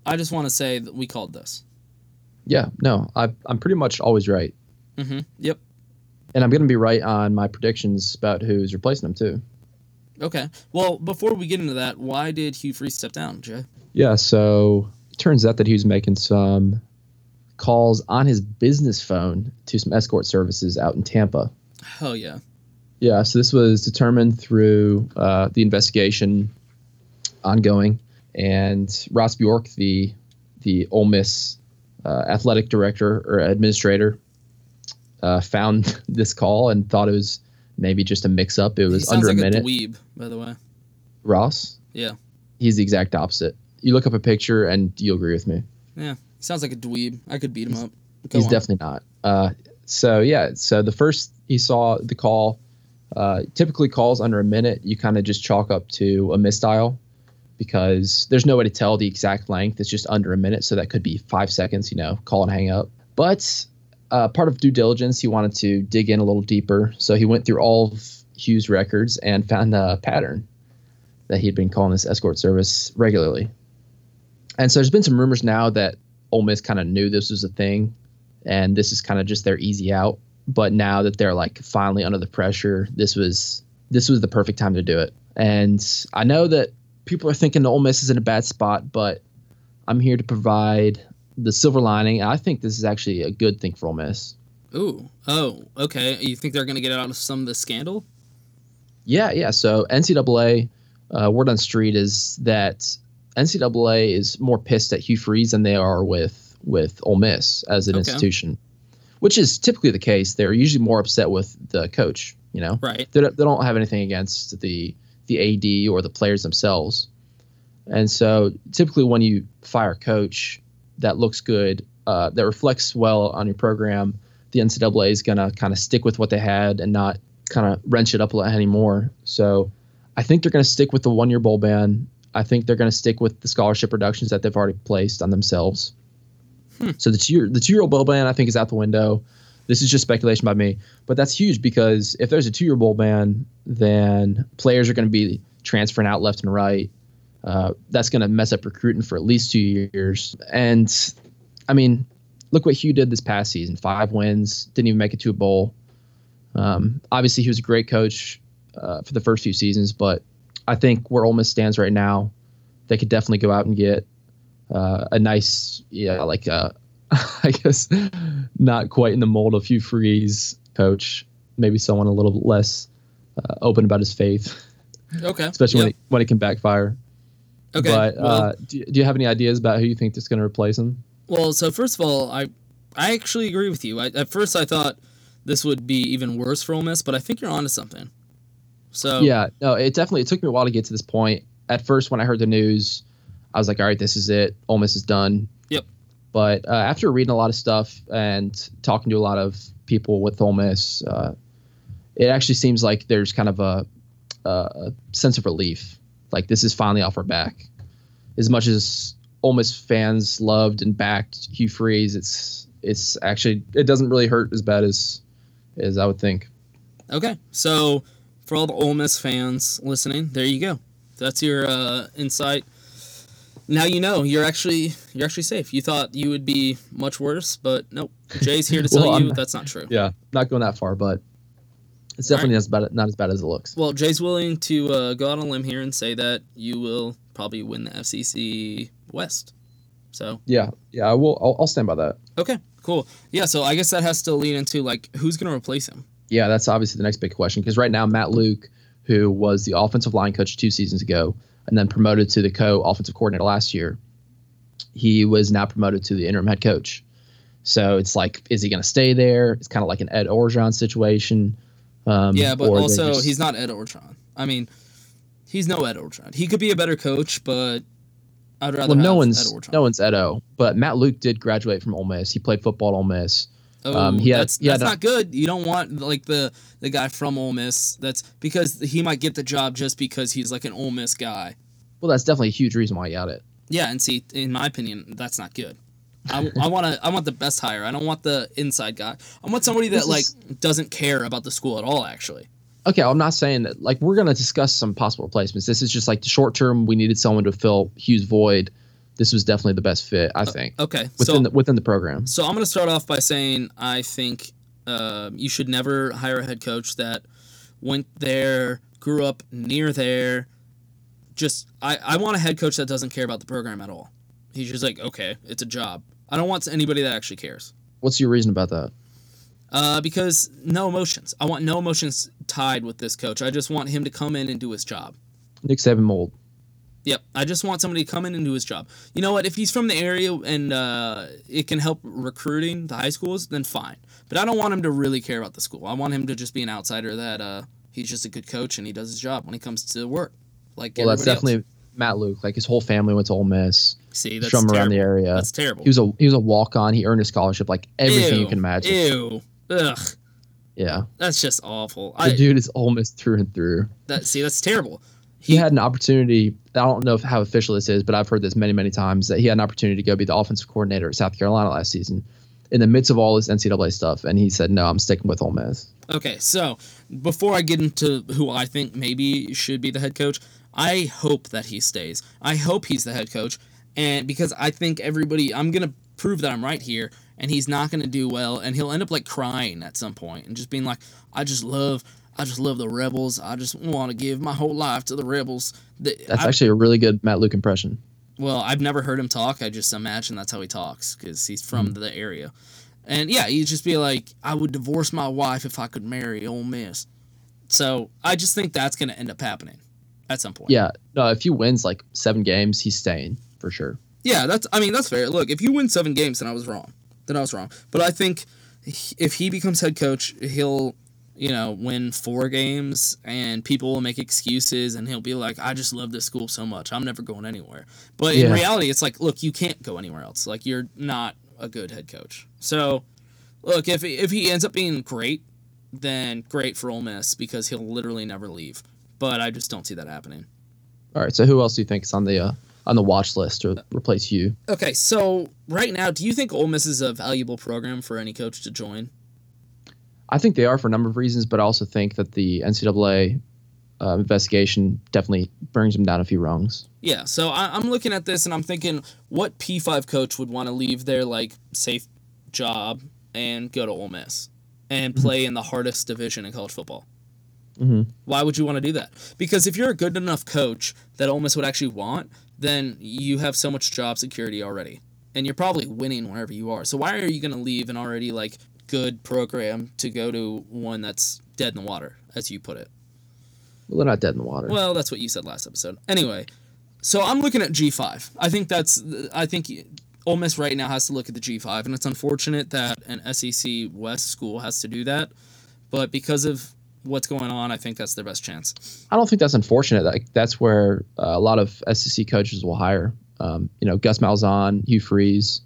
I just want to say that we called this. Yeah, no, I I'm pretty much always right, Mm-hmm. Yep. and I'm gonna be right on my predictions about who's replacing him too. Okay. Well, before we get into that, why did Hugh Freeze step down, Jay? Yeah, so it turns out that he was making some calls on his business phone to some escort services out in Tampa. Hell yeah. Yeah, so this was determined through uh, the investigation ongoing, and Ross Bjork, the the Ole Miss uh, athletic director or administrator, uh, found this call and thought it was maybe just a mix up. It was under like a minute. dweeb, by the way. Ross, Yeah. he's the exact opposite. You look up a picture and you'll agree with me. Yeah. He sounds like a dweeb. I could beat him up. Go He's on. definitely not. Uh, so yeah, so the first he saw the call, uh, typically calls under a minute, you kind of just chalk up to a misdial because there's no way to tell the exact length. It's just under a minute, so that could be five seconds. You know, call and hang up. But uh, part of due diligence, he wanted to dig in a little deeper, so he went through all of Hugh's records and found a pattern that he'd been calling this escort service regularly. And so there's been some rumors now that Ole Miss kind of knew this was a thing, and this is kind of just their easy out. But now that they're like finally under the pressure, this was this was the perfect time to do it. And I know that people are thinking Ole Miss is in a bad spot, but I'm here to provide the silver lining. I think this is actually a good thing for Ole Miss. Ooh. Oh, okay. You think they're going to get out of some of the scandal? Yeah, yeah. So NCAA, uh, word on street is that NCAA is more pissed at Hugh Freeze than they are with with Ole Miss as an Okay. institution, which is typically the case. They're usually more upset with the coach. You know, Right. They don't, they don't have anything against the the AD or the players themselves. And so typically when you fire a coach that looks good, uh, that reflects well on your program, the NCAA is going to kind of stick with what they had and not kind of wrench it up a lot anymore. So I think they're going to stick with the one year bowl ban. I think they're going to stick with the scholarship reductions that they've already placed on themselves. So the two year the two year old bowl ban I think is out the window. This is just speculation by me, but that's huge because if there's a two year bowl ban, then players are going to be transferring out left and right. Uh, that's going to mess up recruiting for at least two years. And I mean, look what Hugh did this past season: five wins, didn't even make it to a bowl. Um, obviously, he was a great coach uh, for the first few seasons, but I think where Ole Miss stands right now, they could definitely go out and get uh, a nice, yeah, like uh, I guess not quite in the mold of Hugh Freeze coach. Maybe someone a little less uh, open about his faith, Okay. especially when Yep. it, when it can backfire. Okay, But well- uh, do, do you have any ideas about who you think is going to replace him? Well, so first of all, I I actually agree with you. I, at first, I thought this would be even worse for Ole Miss, but I think you're onto something. So Yeah, no, it definitely it took me a while to get to this point. At first, when I heard the news, I was like, "All right, this is it. Ole Miss is done." But uh, after reading a lot of stuff and talking to a lot of people with Ole Miss, uh, it actually seems like there's kind of a, a sense of relief. Like this is finally off our back. As much as Ole Miss fans loved and backed Hugh Freeze, it's it's actually it doesn't really hurt as bad as as I would think. Okay, so for all the Ole Miss fans listening, there you go. That's your uh, insight. Now you know you're actually you're actually safe. You thought you would be much worse, but nope. Jay's here to tell Well, you I'm- that's not true. Yeah, not going that far, but it's definitely as bad, not as bad as it looks. Well, Jay's willing to uh, go out on a limb here and say that you will probably win the SEC West. So Yeah, yeah, I will. I'll, I'll stand by that. okay, cool. Yeah, so I guess that has to lead into like who's going to replace him. Yeah, that's obviously the next big question because right now Matt Luke, who was the offensive line coach two seasons ago and then promoted to the co-offensive coordinator last year, he was now promoted to the interim head coach. So it's like, is he going to stay there? It's kind of like an Ed Orgeron situation. Um, yeah, but also just- he's not Ed Orgeron. I mean, he's no Ed Orgeron. He could be a better coach, but I'd rather well, no one's Ed Orgeron. no one's Ed Edo, but Matt Luke did graduate from Ole Miss. He played football at Ole Miss. Oh, Um, he had- that's he that's a- not good. You don't want like the the guy from Ole Miss. That's because he might get the job just because he's like an Ole Miss guy. Well, that's definitely a huge reason why he got it. Yeah, and see, in my opinion, that's not good. I, I want to. I want the best hire. I don't want the inside guy. I want somebody that like doesn't care about the school at all. Actually, Okay, I'm not saying that. Like, we're gonna discuss some possible replacements. This is just like the short term. We needed someone to fill Hugh's void. This was definitely the best fit, I think. okay, Within so the, within the program. So I'm going to start off by saying I think uh, you should never hire a head coach that went there, grew up near there. Just I, I want a head coach that doesn't care about the program at all. He's just like, okay, it's a job. I don't want anybody that actually cares. What's your reason about that? Uh, because no emotions. I want no emotions tied with this coach. I just want him to come in and do his job. Nick Saban mold. Yep, I just want somebody to come in and do his job. You know what? If he's from the area and uh, it can help recruiting the high schools, then fine. But I don't want him to really care about the school. I want him to just be an outsider that uh, he's just a good coach and he does his job when he comes to work. Like Well, that's everybody else. definitely Matt Luke. Like his whole family went to Ole Miss. See, that's from around the area. That's terrible. He was a he was a walk on. He earned a scholarship, like everything Ew, you can imagine. Ew. Ugh. Yeah, That's just awful. the I dude is Ole Miss through and through. that see that's terrible. He had an opportunity. I don't know if, how official this is, but I've heard this many, many times that he had an opportunity to go be the offensive coordinator at South Carolina last season, in the midst of all this NCAA stuff, and he said, "No, I'm sticking with Ole Miss." Okay, so before I get into who I think maybe should be the head coach, I hope that he stays. I hope he's the head coach, and because I think everybody, I'm gonna prove that I'm right here, and he's not gonna do well, and he'll end up like crying at some point and just being like, "I just love, I just love the rebels. I just want to give my whole life to the rebels." The- That's I- actually a really good Matt Luke impression. well, I've never heard him talk. I just imagine that's how he talks because he's from mm. the area. And yeah, he'd just be like, I would divorce my wife if I could marry Ole Miss. So I just think that's going to end up happening at some point. Yeah, no, if he wins like seven games, he's staying for sure. Yeah, that's, I mean, that's fair. Look, if you win seven games, then I was wrong. Then I was wrong. But I think if he becomes head coach, he'll, you know, win four games and people will make excuses and he'll be like, I just love this school so much. I'm never going anywhere. But in reality, it's like, look, you can't go anywhere else. Like, you're not a good head coach. So, look, if, if he ends up being great, then great for Ole Miss because he'll literally never leave. But I just don't see that happening. All right, so who else do you think is on the uh, on the watch list to replace you? Okay, so right now, do you think Ole Miss is a valuable program for any coach to join? I think they are for a number of reasons, but I also think that the NCAA uh, investigation definitely brings them down a few rungs. Yeah, so I, I'm looking at this and I'm thinking, what P5 coach would want to leave their like safe job and go to Ole Miss and play in the hardest division in college football? Mm-hmm. Why would you want to do that? Because if you're a good enough coach that Ole Miss would actually want, then you have so much job security already, and you're probably winning wherever you are. So why are you going to leave an already like good program to go to one that's dead in the water, as you put it? Well, they're not dead in the water. Well, that's what you said last episode. Anyway, so I'm looking at G5. I think that's I think Ole Miss right now has to look at the G5, and it's unfortunate that an SEC West school has to do that. But because of what's going on, I think that's their best chance. I don't think that's unfortunate. Like that's where uh, a lot of SEC coaches will hire. Um, you know, Gus Malzahn, Hugh Freeze,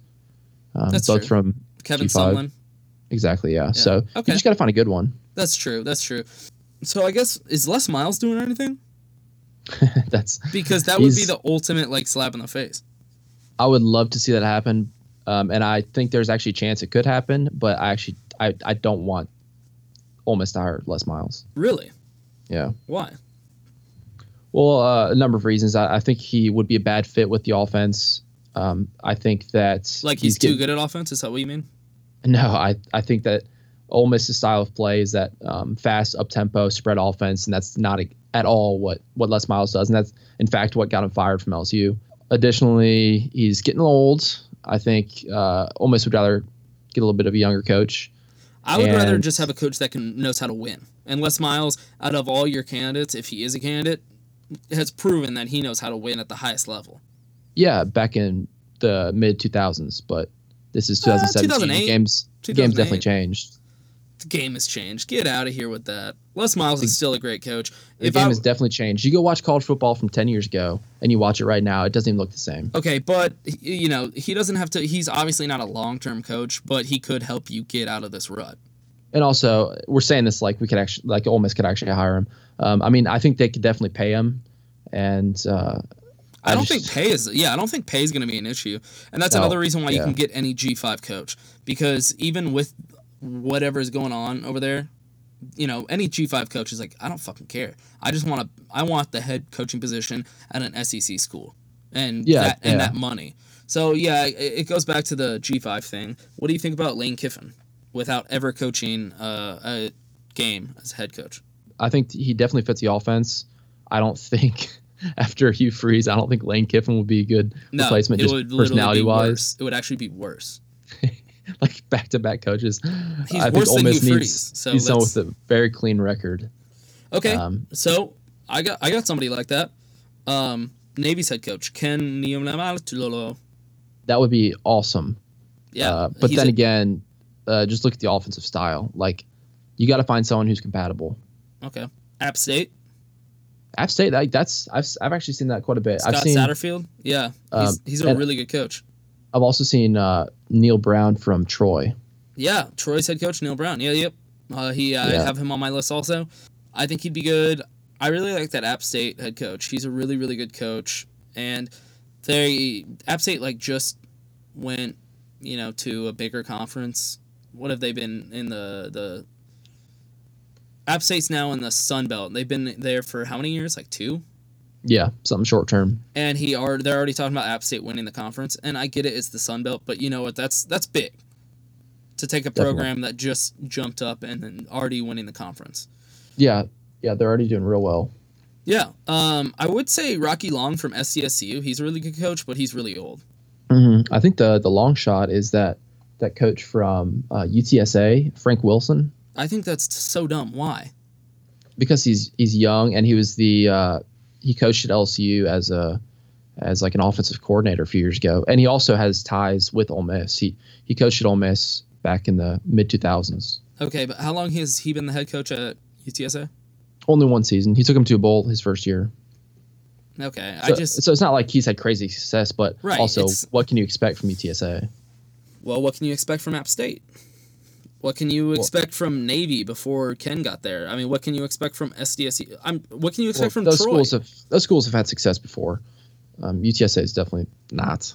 um, both true. from Kevin G5. Sumlin. Exactly. Yeah. So Okay. you just got to find a good one. That's true. That's true. So I guess is Les Miles doing anything? that's Because that would be the ultimate like slap in the face. I would love to see that happen, um, and I think there's actually a chance it could happen. But I actually I, I don't want Ole Miss to hire Les Miles. Really? Yeah. Why? Well, uh, a number of reasons. I, I think he would be a bad fit with the offense. Um, I think that Like he's, too getting- good at offense? Is that what you mean? No, I, I think that Ole Miss's style of play is that um, fast, up tempo, spread offense, and that's not a, at all what what Les Miles does, and that's in fact what got him fired from LSU. Additionally, he's getting old. I think uh, Ole Miss would rather get a little bit of a younger coach. I would rather just have a coach that can knows how to win. And Les Miles, out of all your candidates, if he is a candidate, has proven that he knows how to win at the highest level. Yeah, back in the mid 2000s, but this is Uh, 2017. 2008. The games the game's definitely changed. the game has changed. Get out of here with that. Les Miles is still a great coach. The If game I, has definitely changed. You go watch college football from 10 years ago and you watch it right now, it doesn't even look the same. okay, but you know he doesn't have to. He's obviously not a long term coach, but he could help you get out of this rut. And also, we're saying this like we could actually, like Ole Miss could actually hire him. Um, I mean, I think they could definitely pay him. And uh, I, don't just- think pay is yeah, I don't think pay is going to be an issue. And that's No, another reason why you can get any G5 coach because even with whatever is going on over there, you know, any G5 coach is like, I don't fucking care. I just want to I want the head coaching position at an SEC school. And Yeah, that and yeah. that money. So yeah, it, it goes back to the G5 thing. What do you think about Lane Kiffin without ever coaching uh, a game as head coach? I think he definitely fits the offense. I don't think after Hugh Freeze, I don't think Lane Kiffin would be a good No, replacement, it just personality wise. worse. It would actually be worse. Like back to back coaches. He's I worse think Ole than Miss Hugh needs, Freeze, so needs someone with a very clean record. Okay, Um, so I got I got somebody like that. Um, Navy's head coach Ken Niumatalolo. That would be awesome. Yeah, Uh, but then a- again, uh, just look at the offensive style. Like, you got to find someone who's compatible. Okay, App State. App State, like, that's I've I've actually seen that quite a bit. Scott I've seen. Satterfield. Yeah, he's, Um, he's a really good coach. I've also seen uh, Neal Brown from Troy. Yeah, Troy's head coach Neal Brown. Yeah, yep. Uh, he I Yeah. have him on my list also. I think he'd be good. I really like that App State head coach. He's a really really good coach, and they App State like just went you know to a bigger conference. What have they been in the the App State's now in the Sun Belt. They've been there for how many years? Like two. Yeah, something short term. and he are they're already talking about App State winning the conference, and I get it, it's the Sun Belt, but you know what? That's that's big to take a Definitely. program that just jumped up and then already winning the conference. Yeah, yeah, they're already doing real well. Yeah, um, I would say Rocky Long from SDSU. He's a really good coach, but he's really old. hmm I think the the long shot is that that coach from uh, UTSA, Frank Wilson, I think that's so dumb. Why? because he's he's young and he was the uh, he coached at LSU as a as like an offensive coordinator a few years ago, and he also has ties with Ole Miss. He he coached at Ole Miss back in the mid two thousands. Okay, but how long has he been the head coach at UTSA? Only one season. He took him to a bowl his first year. Okay, So, I just so it's not like he's had crazy success, but Right, also what can you expect from UTSA? well, what can you expect from App State? What can you expect from Navy before Ken got there? I mean, what can you expect from SDSU? I'm. What can you expect Well, from those Troy? schools have those schools have had success before. Um, UTSA is definitely not,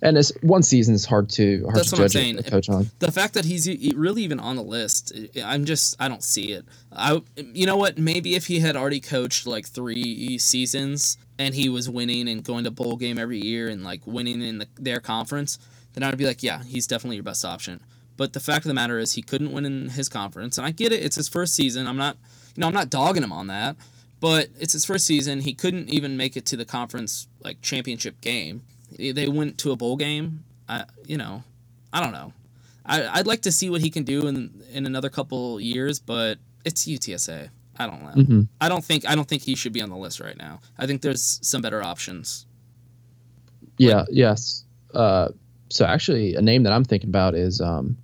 and it's one season is hard to hard That's to what I'm judge a- coach on. The fact that he's really even on the list, I'm just I don't see it. I you know what? Maybe if he had already coached like three seasons and he was winning and going to bowl game every year and like winning in the, their conference, then I'd be like, yeah, he's definitely your best option. But the fact of the matter is, he couldn't win in his conference, and I get it. It's his first season. I'm not, you know, I'm not dogging him on that, but it's his first season. He couldn't even make it to the conference like championship game. They went to a bowl game. I, you know, I don't know. I, I'd like to see what he can do in in another couple years, but it's UTSA. I don't know. Mhm. I don't think I don't think he should be on the list right now. I think there's some better options. Yeah, yes. Uh, so actually, a name that I'm thinking about is, um,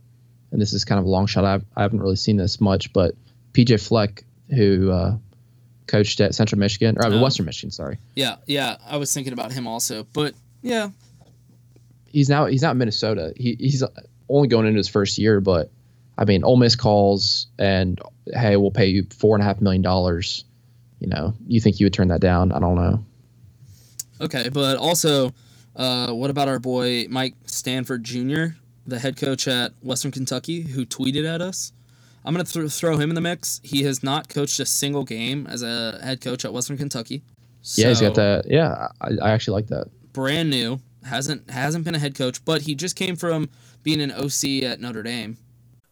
and this is kind of a long shot. I've, I haven't really seen this much, but PJ Fleck, who uh, coached at Central Michigan or Oh. Western Michigan, sorry. Yeah, yeah. I was thinking about him also, but yeah, He's now he's not Minnesota. He, he's only going into his first year, but I mean, Ole Miss calls and hey, we'll pay you four and a half million dollars. You know, you think you would turn that down? I don't know. okay. But also, uh, what about our boy Mike Sanford Jr., the head coach at Western Kentucky, who tweeted at us? I'm gonna th- throw him in the mix. He has not coached a single game as a head coach at Western Kentucky. yeah, he's got that. Yeah, I, I actually like that. brand new, hasn't hasn't been a head coach, but he just came from being an OC at Notre Dame.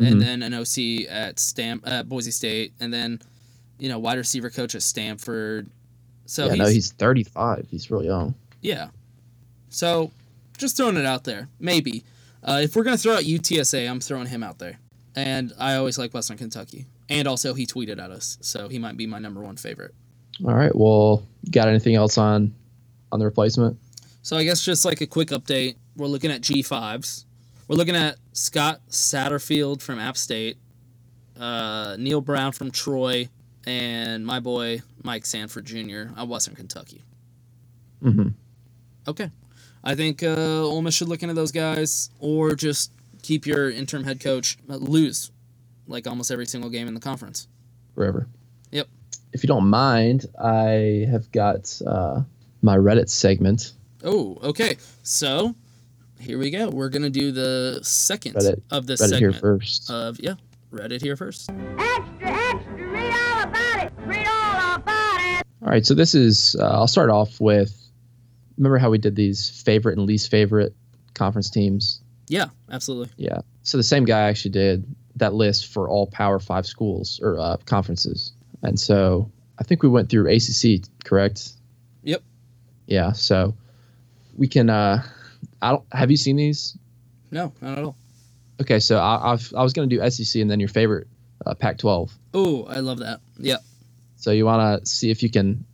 Mhm. and then an OC at Stam at Boise State, and then you know wide receiver coach at Stanford. So yeah, he's, no, he's 35. He's really young. yeah. So just throwing it out there, maybe. Uh, if we're gonna throw out UTSA, I'm throwing him out there, and I always like Western Kentucky, and also he tweeted at us, so he might be my number one favorite. All right. Well, got anything else on on the replacement? So I guess just like a quick update, we're looking at G5s. We're looking at Scott Satterfield from App State, uh, Neal Brown from Troy, and my boy Mike Sanford Jr. at Western Kentucky. Mm-hmm. Okay. I think uh, Ole Miss should look into those guys, or just keep your interim head coach uh, lose, like almost every single game in the conference. Forever. Yep. If you don't mind, I have got uh, my Reddit segment. Oh, okay. So here we go. We're gonna do the second Reddit- of this Reddit here segment. first. Of yeah, Reddit here first. Extra, extra, read all about it. Read all about it. All right. So this is. Uh, I'll start off with. Remember how we did these favorite and least favorite conference teams? Yeah, absolutely. Yeah. So the same guy actually did that list for all Power Five schools or uh, conferences, and so I think we went through ACC, correct? Yep. Yeah. So we can. uh I don't. Have you seen these? No, not at all. Okay. So I I've, I was gonna do SEC and then your favorite uh, Pac-12. Oh, I love that. Yeah. So you want to see if you can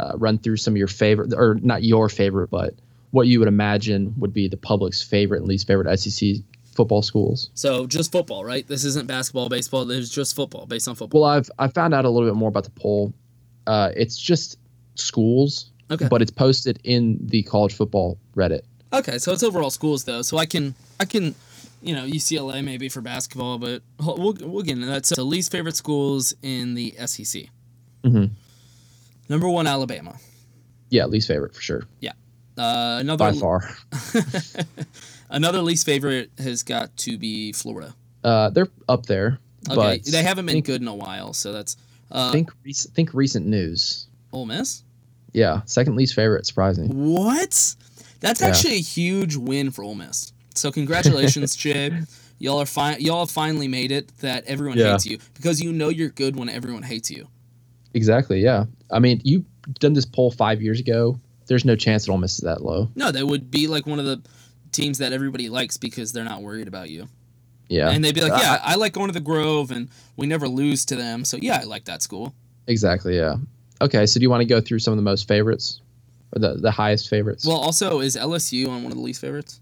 uh, run through some of your favorite, or not your favorite, but what you would imagine would be the public's favorite and least favorite SEC football schools. So just football, right? This isn't basketball, baseball. This is just football, based on football. Well, I've I found out a little bit more about the poll. Uh, it's just schools, Okay. but it's posted in the college football Reddit. Okay, so it's overall schools though. So I can I can, you know, UCLA maybe for basketball, but we'll we'll get into that. So least favorite schools in the SEC. Mm-hmm. Number one, Alabama. Yeah, least favorite for sure. Yeah. Uh, another By far. another least favorite has got to be Florida. Uh, they're up there, Okay, but they haven't been think, good in a while, so that's uh, think rec- think recent news. Ole Miss. Yeah, second least favorite. Surprising. What? That's Yeah. actually a huge win for Ole Miss. So congratulations, Jay. Y'all are fine. Y'all have finally made it that everyone Yeah. hates you because you know you're good when everyone hates you. Exactly. Yeah. I mean, you done this poll five years ago. There's no chance that Ole Miss is that low. No, they would be like one of the teams that everybody likes because they're not worried about you. Yeah. And they'd be like, Uh, yeah, I like going to the Grove and we never lose to them. So yeah, I like that school. Exactly. Yeah. Okay. So do you want to go through some of the most favorites or the the highest favorites? Well, also, is LSU on one of the least favorites?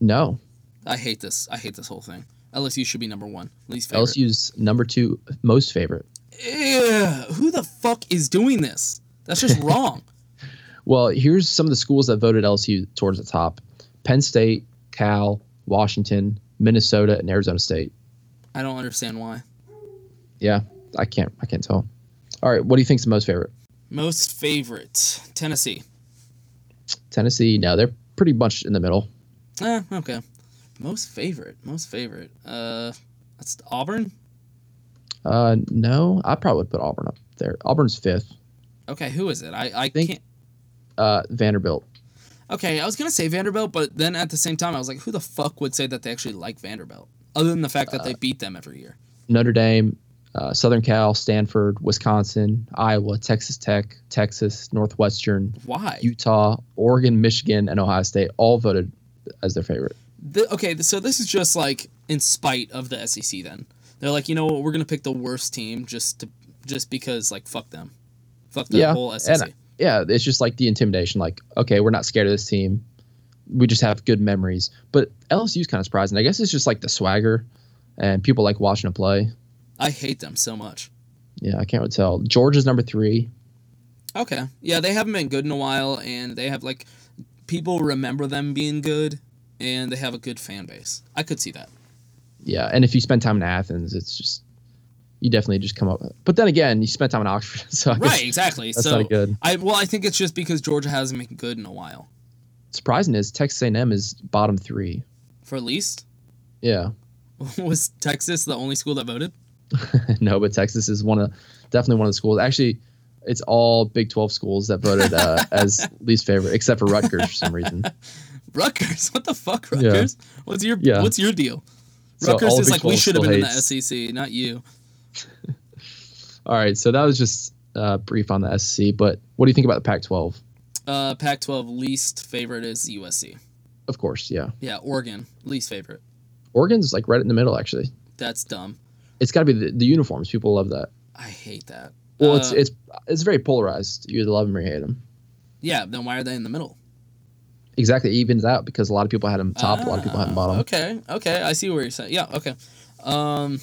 no. I hate this. I hate this whole thing. LSU should be number one. Least favorite. LSU's number two most favorite. Ew, who the fuck is doing this? That's just wrong. Well, here's some of the schools that voted LSU towards the top: Penn State, Cal, Washington, Minnesota, and Arizona State. I don't understand why. Yeah, I can't. I can't tell. All right. What do you think's the most favorite? Most favorite Tennessee. Tennessee. No, they're pretty much in the middle. Eh, okay. Most favorite. Most favorite. Uh, that's Auburn. Uh, no, I probably would put Auburn up there. Auburn's fifth. Okay, who is it? I I think- can't. Uh, Vanderbilt. Okay, I was gonna say Vanderbilt, but then at the same time, I was like, who the fuck would say that they actually like Vanderbilt? Other than the fact that they beat them every year. Notre Dame, uh, Southern Cal, Stanford, Wisconsin, Iowa, Texas Tech, Texas, Northwestern, Why? Utah, Oregon, Michigan, and Ohio State all voted as their favorite. The, okay, so this is just like in spite of the SEC. Then they're like, you know what? We're gonna pick the worst team just to just because like fuck them, fuck the yeah, whole SEC. and yeah, it's just like the intimidation. Like, okay, we're not scared of this team. We just have good memories. But LSU's kind of surprising. I guess it's just like the swagger, and people like watching them play. I hate them so much. Yeah, I can't really tell. Georgia's number three. Okay, yeah, they haven't been good in a while, and they have like people remember them being good, and they have a good fan base. I could see that. Yeah, and if you spend time in Athens, it's just you definitely just come up. But then again, you spent time in Oxford, so I Right, exactly. That's so not good. I well, I think it's just because Georgia hasn't been good in a while. Surprising is Texas A&M is bottom three. For least, Yeah, was Texas the only school that voted? no, but Texas is one of definitely one of the schools. Actually, it's all Big Twelve schools that voted uh, as least favorite, except for Rutgers for some reason. Rutgers, what the fuck, Yeah. Rutgers? What's your Yeah. What's your deal? So Rutgers is like we should have been in the SEC, not you. All right, so that was just uh, brief on the SEC. But what do you think about the Pac-12? Uh, Pac-12 least favorite is USC. Of course, yeah. Yeah, Oregon least favorite. Oregon's like right in the middle, actually. That's dumb. It's got to be the, the uniforms. People love that. I hate that. Well, it's Uh, it's it's very polarized. You either love them or you hate them. yeah. Then why are they in the middle? Exactly, it evens out because a lot of people had them top, a lot of people had them bottom. Okay, okay, I see where you're saying. Yeah, okay. Um,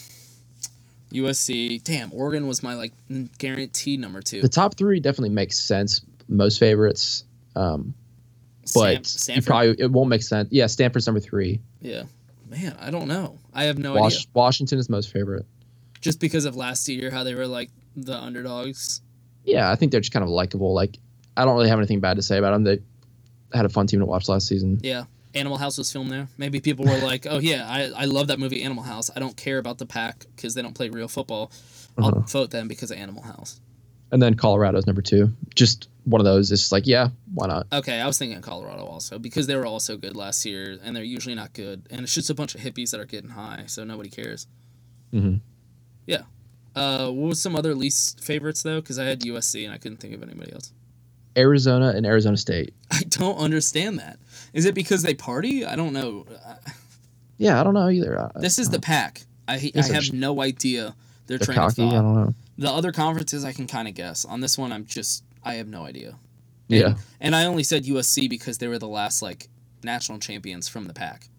USC. Damn, Oregon was my like guaranteed number two. The top three definitely makes sense. Most favorites, um, but Stanford? probably it won't make sense. Yeah, Stanford's number three. Yeah, man, I don't know. I have no Wash- idea. Washington is most favorite. Just because of last year, how they were like the underdogs. Yeah, I think they're just kind of likable. Like I don't really have anything bad to say about them. They had a fun team to watch last season. Yeah. Animal House was filmed there. Maybe people were like, "Oh yeah, I, I love that movie Animal House. I don't care about the Pac because they don't play real football. I'll Uh-huh. vote them because of Animal House." And then Colorado's number two. Just one of those. It's just like, yeah, why not? Okay, I was thinking Colorado also because they were also good last year, and they're usually not good. And it's just a bunch of hippies that are getting high, so nobody cares. hmm Yeah. Uh, what was some other least favorites though? Because I had USC and I couldn't think of anybody else. Arizona and Arizona State. I don't understand that. Is it because they party? I don't know. Yeah, I don't know either. I, This is the Pac. I I have they're- no idea they're of cocky. I don't know. The other conferences I can kind of guess. On this one, I'm just I have no idea. Yeah. And I only said USC because they were the last like national champions from the Pac,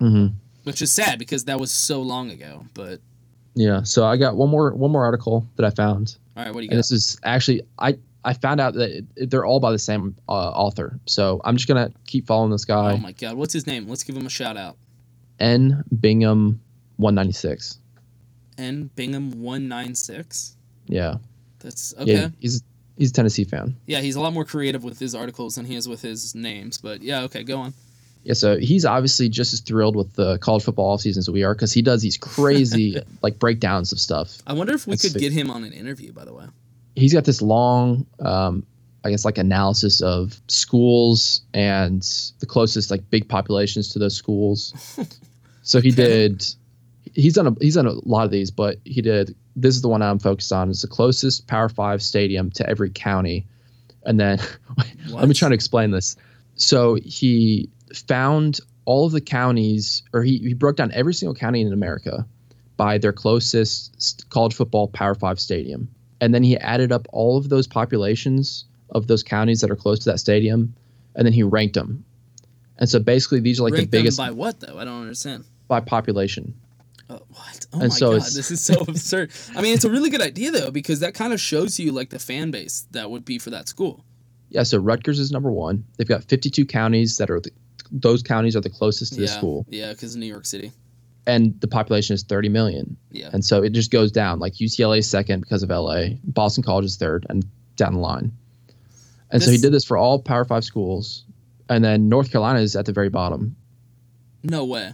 hmm which is sad because that was so long ago. But Yeah. So I got one more one more article that I found. all right, what do you and got? this is actually I I found out that it, it- they're all by the same uh, author. So I'm just gonna keep following this guy. Oh my god, what's his name? Let's give him a shout out. N Bingham 196. N Bingham one nine six. Yeah. That's okay. Yeah. Yeah. He's he's a Tennessee fan. Yeah, he's a lot more creative with his articles than he is with his names. But yeah, okay, go on. Yeah, so he's obviously just as thrilled with the college football offseason as we are because he does these crazy like breakdowns of stuff. I wonder if we could get him on an interview. By the way. He's got this long, um, I guess, like analysis of schools and the closest like big populations to those schools. so he did. He's done a he's done a lot of these, but he did. This is the one I'm focused on. It's the closest Power Five stadium to every county, and then let me try to explain this. So he found all of the counties, or he, he broke down every single county in America by their closest college football Power Five stadium, and then he added up all of those populations of those counties that are close to that stadium, and then he ranked them. And so basically, these are like Rank the biggest by what though? I don't understand. by population. Uh, what? Oh And my so god, this is so absurd. I mean, it's a really good idea though because that kind of shows you like the fan base that would be for that school. Yeah, so Rutgers is number one. They've got 52 counties that are the, those counties are the closest to yeah, the school, Yeah, because New York City. and the population is 30 million. Yeah. And so it just goes down. Like UCLA is second because of LA, Boston College is third, and down the line. And so he did this for all Power Five schools, and then North Carolina is at the very bottom. No way.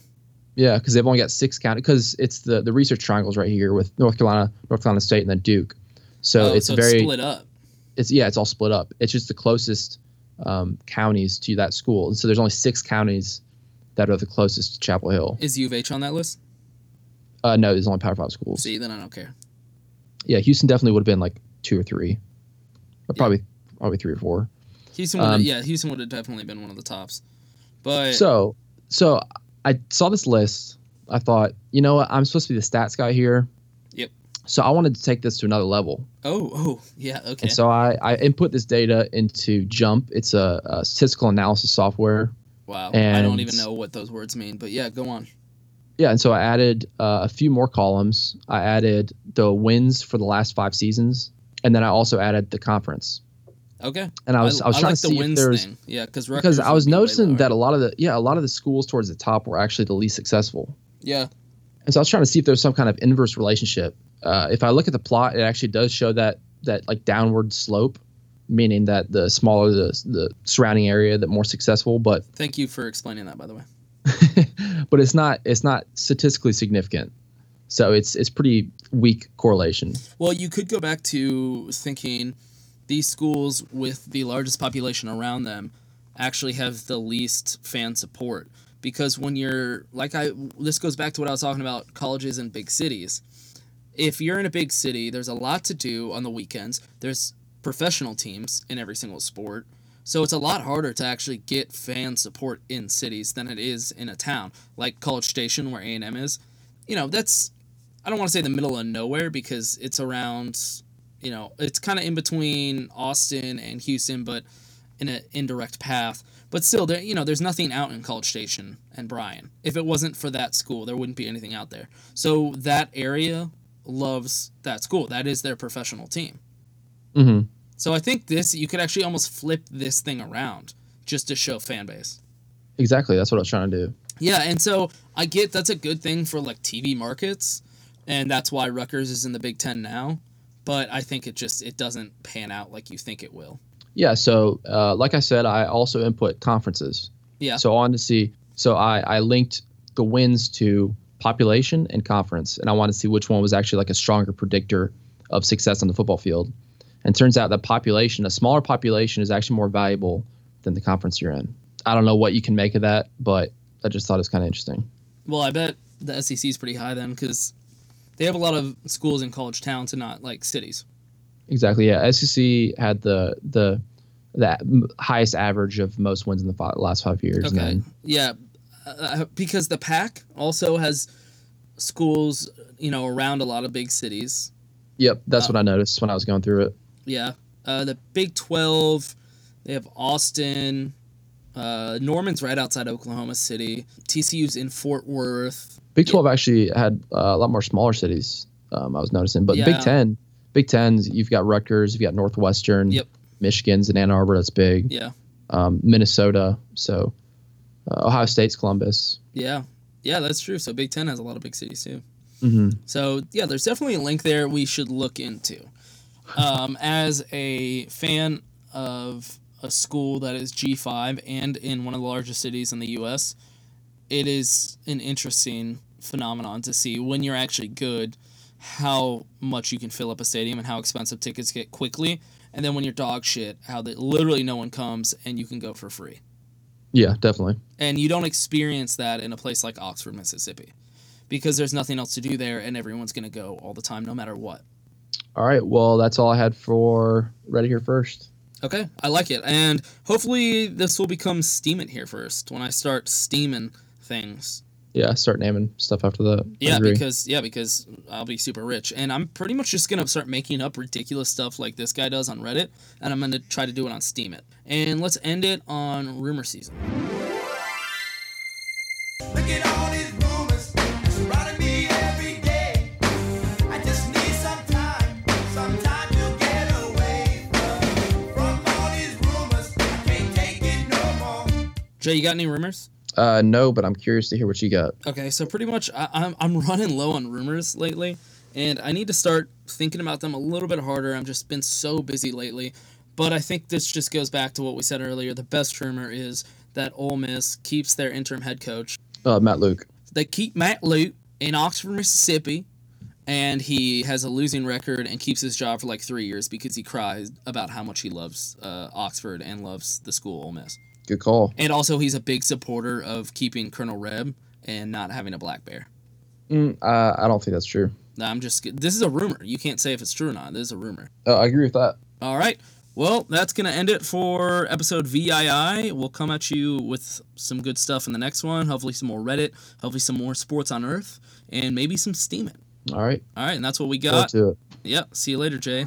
Yeah, because they've only got six counties. Because it's the the research triangles right here with North Carolina, North Carolina State, and then Duke. So oh, it's so very it's split up. it's yeah, it's all split up. It's just the closest um, counties to that school, and so there's only six counties that are the closest to Chapel Hill. Is U of H on that list? Uh, no, there's only Power Five schools. See, then I don't care. Yeah, Houston definitely would have been like two or three, or probably probably three or four. Houston, would Um, yeah, Houston would have definitely been one of the tops. But So so I saw this list. I thought, you know what, I'm supposed to be the stats guy here. Yep. So I wanted to take this to another level. oh, oh, yeah, okay. And so I, I input this data into JMP. It's a, a statistical analysis software. wow, I don't even know what those words mean. But yeah, go on. Yeah, and so I added uh, a few more columns. I added the wins for the last five seasons, and then I also added the conference. Okay. And I was I, was trying like to see if wins there's thing. Yeah, because because I was noticing that a lot of the yeah a lot of the schools towards the top were actually the least successful. Yeah. And so I was trying to see if there's some kind of inverse relationship. Uh, if I look at the plot, it actually does show that that like downward slope, meaning that the smaller the the surrounding area, the more successful. But Thank you for explaining that, by the way. but it's not it's not statistically significant. So it's it's pretty weak correlation. Well, you could go back to thinking these schools with the largest population around them actually have the least fan support because when you're like I this goes back to what I was talking about colleges in big cities. If you're in a big city, there's a lot to do on the weekends. There's professional teams in every single sport. So it's a lot harder to actually get fan support in cities than it is in a town like College Station where A&M is. You know, that's I don't want to say the middle of nowhere because it's around, you know, it's kind of in between Austin and Houston, but in an indirect path. But still, there, you know, there's nothing out in College Station and Bryan. If it wasn't for that school, there wouldn't be anything out there. So that area loves that school. That is their professional team. Mm-hmm. So I think this you could actually almost flip this thing around just to show fan base. Exactly. That's what I was trying to do. Yeah, and so I get that's a good thing for like TV markets, and that's why Rutgers is in the Big Ten now. But I think it just it doesn't pan out like you think it will. Yeah. So, uh, like I said, I also input conferences. Yeah. So I wanted to see. So I I linked the wins to population and conference, and I wanted to see which one was actually like a stronger predictor of success on the football field. And turns out that population, a smaller population, is actually more valuable than the conference you're in. I don't know what you can make of that, but I just thought it was kind of interesting. Well, I bet the SEC is pretty high then because they have a lot of schools in college towns and not like cities. Exactly. Yeah. SEC had the the that highest average of most wins in the five, last five years. Okay. Then, Yeah, uh, because the Pac also has schools, you know, around a lot of big cities. yep. That's what I noticed when I was going through it. Yeah, uh, the Big Twelve, they have Austin. Uh, Norman's right outside Oklahoma City. TCU's in Fort Worth. Big Twelve actually had uh, a lot more smaller cities. Um, I was noticing, but Yeah. Big Ten, Big Tens, you've got Rutgers, you've got Northwestern. Yep. Michigan's in Ann Arbor. That's big. Yeah, Um, Minnesota. So uh, Ohio State's Columbus. yeah, yeah. That's true. So Big Ten has a lot of big cities too. Mm-hmm. So yeah, there's definitely a link there we should look into. Um, as a fan of a school that is G5 and in one of the largest cities in the U.S., it is an interesting phenomenon to see when you're actually good how much you can fill up a stadium and how expensive tickets get quickly, and then when you're dog shit, how that literally no one comes and you can go for free. Yeah, definitely. And you don't experience that in a place like Oxford, Mississippi, because there's nothing else to do there, and everyone's gonna go all the time, no matter what. All right. Well, that's all I had for Reddit Here First. Okay, I like it, and hopefully this will become Steemit here first when I start steaming things. Yeah, start naming stuff after that. Yeah, because yeah, because I'll be super rich, and I'm pretty much just gonna start making up ridiculous stuff like this guy does on Reddit, and I'm gonna try to do it on Steemit. And let's end it on rumor season. Jay, you got any rumors? Uh, no, but I'm curious to hear what you got. Okay, so pretty much I, I'm I'm running low on rumors lately, and I need to start thinking about them a little bit harder. I've just been so busy lately, but I think this just goes back to what we said earlier. The best rumor is that Ole Miss keeps their interim head coach. Uh, Matt Luke. They keep Matt Luke in Oxford, Mississippi, and he has a losing record and keeps his job for like three years because he cries about how much he loves uh, Oxford and loves the school Ole Miss. Good call. And also, he's a big supporter of keeping Colonel Reb and not having a black bear. Mm, uh, I don't think that's true. No, I'm just. This is a rumor. You can't say if it's true or not. This is a rumor. Uh, I agree with that. All right. Well, that's gonna end it for episode VII. We'll come at you with some good stuff in the next one. Hopefully, some more Reddit. Hopefully, some more sports on Earth, and maybe some steaming. All right. All right, and that's what we got. to it. Yeah. See you later, Jay.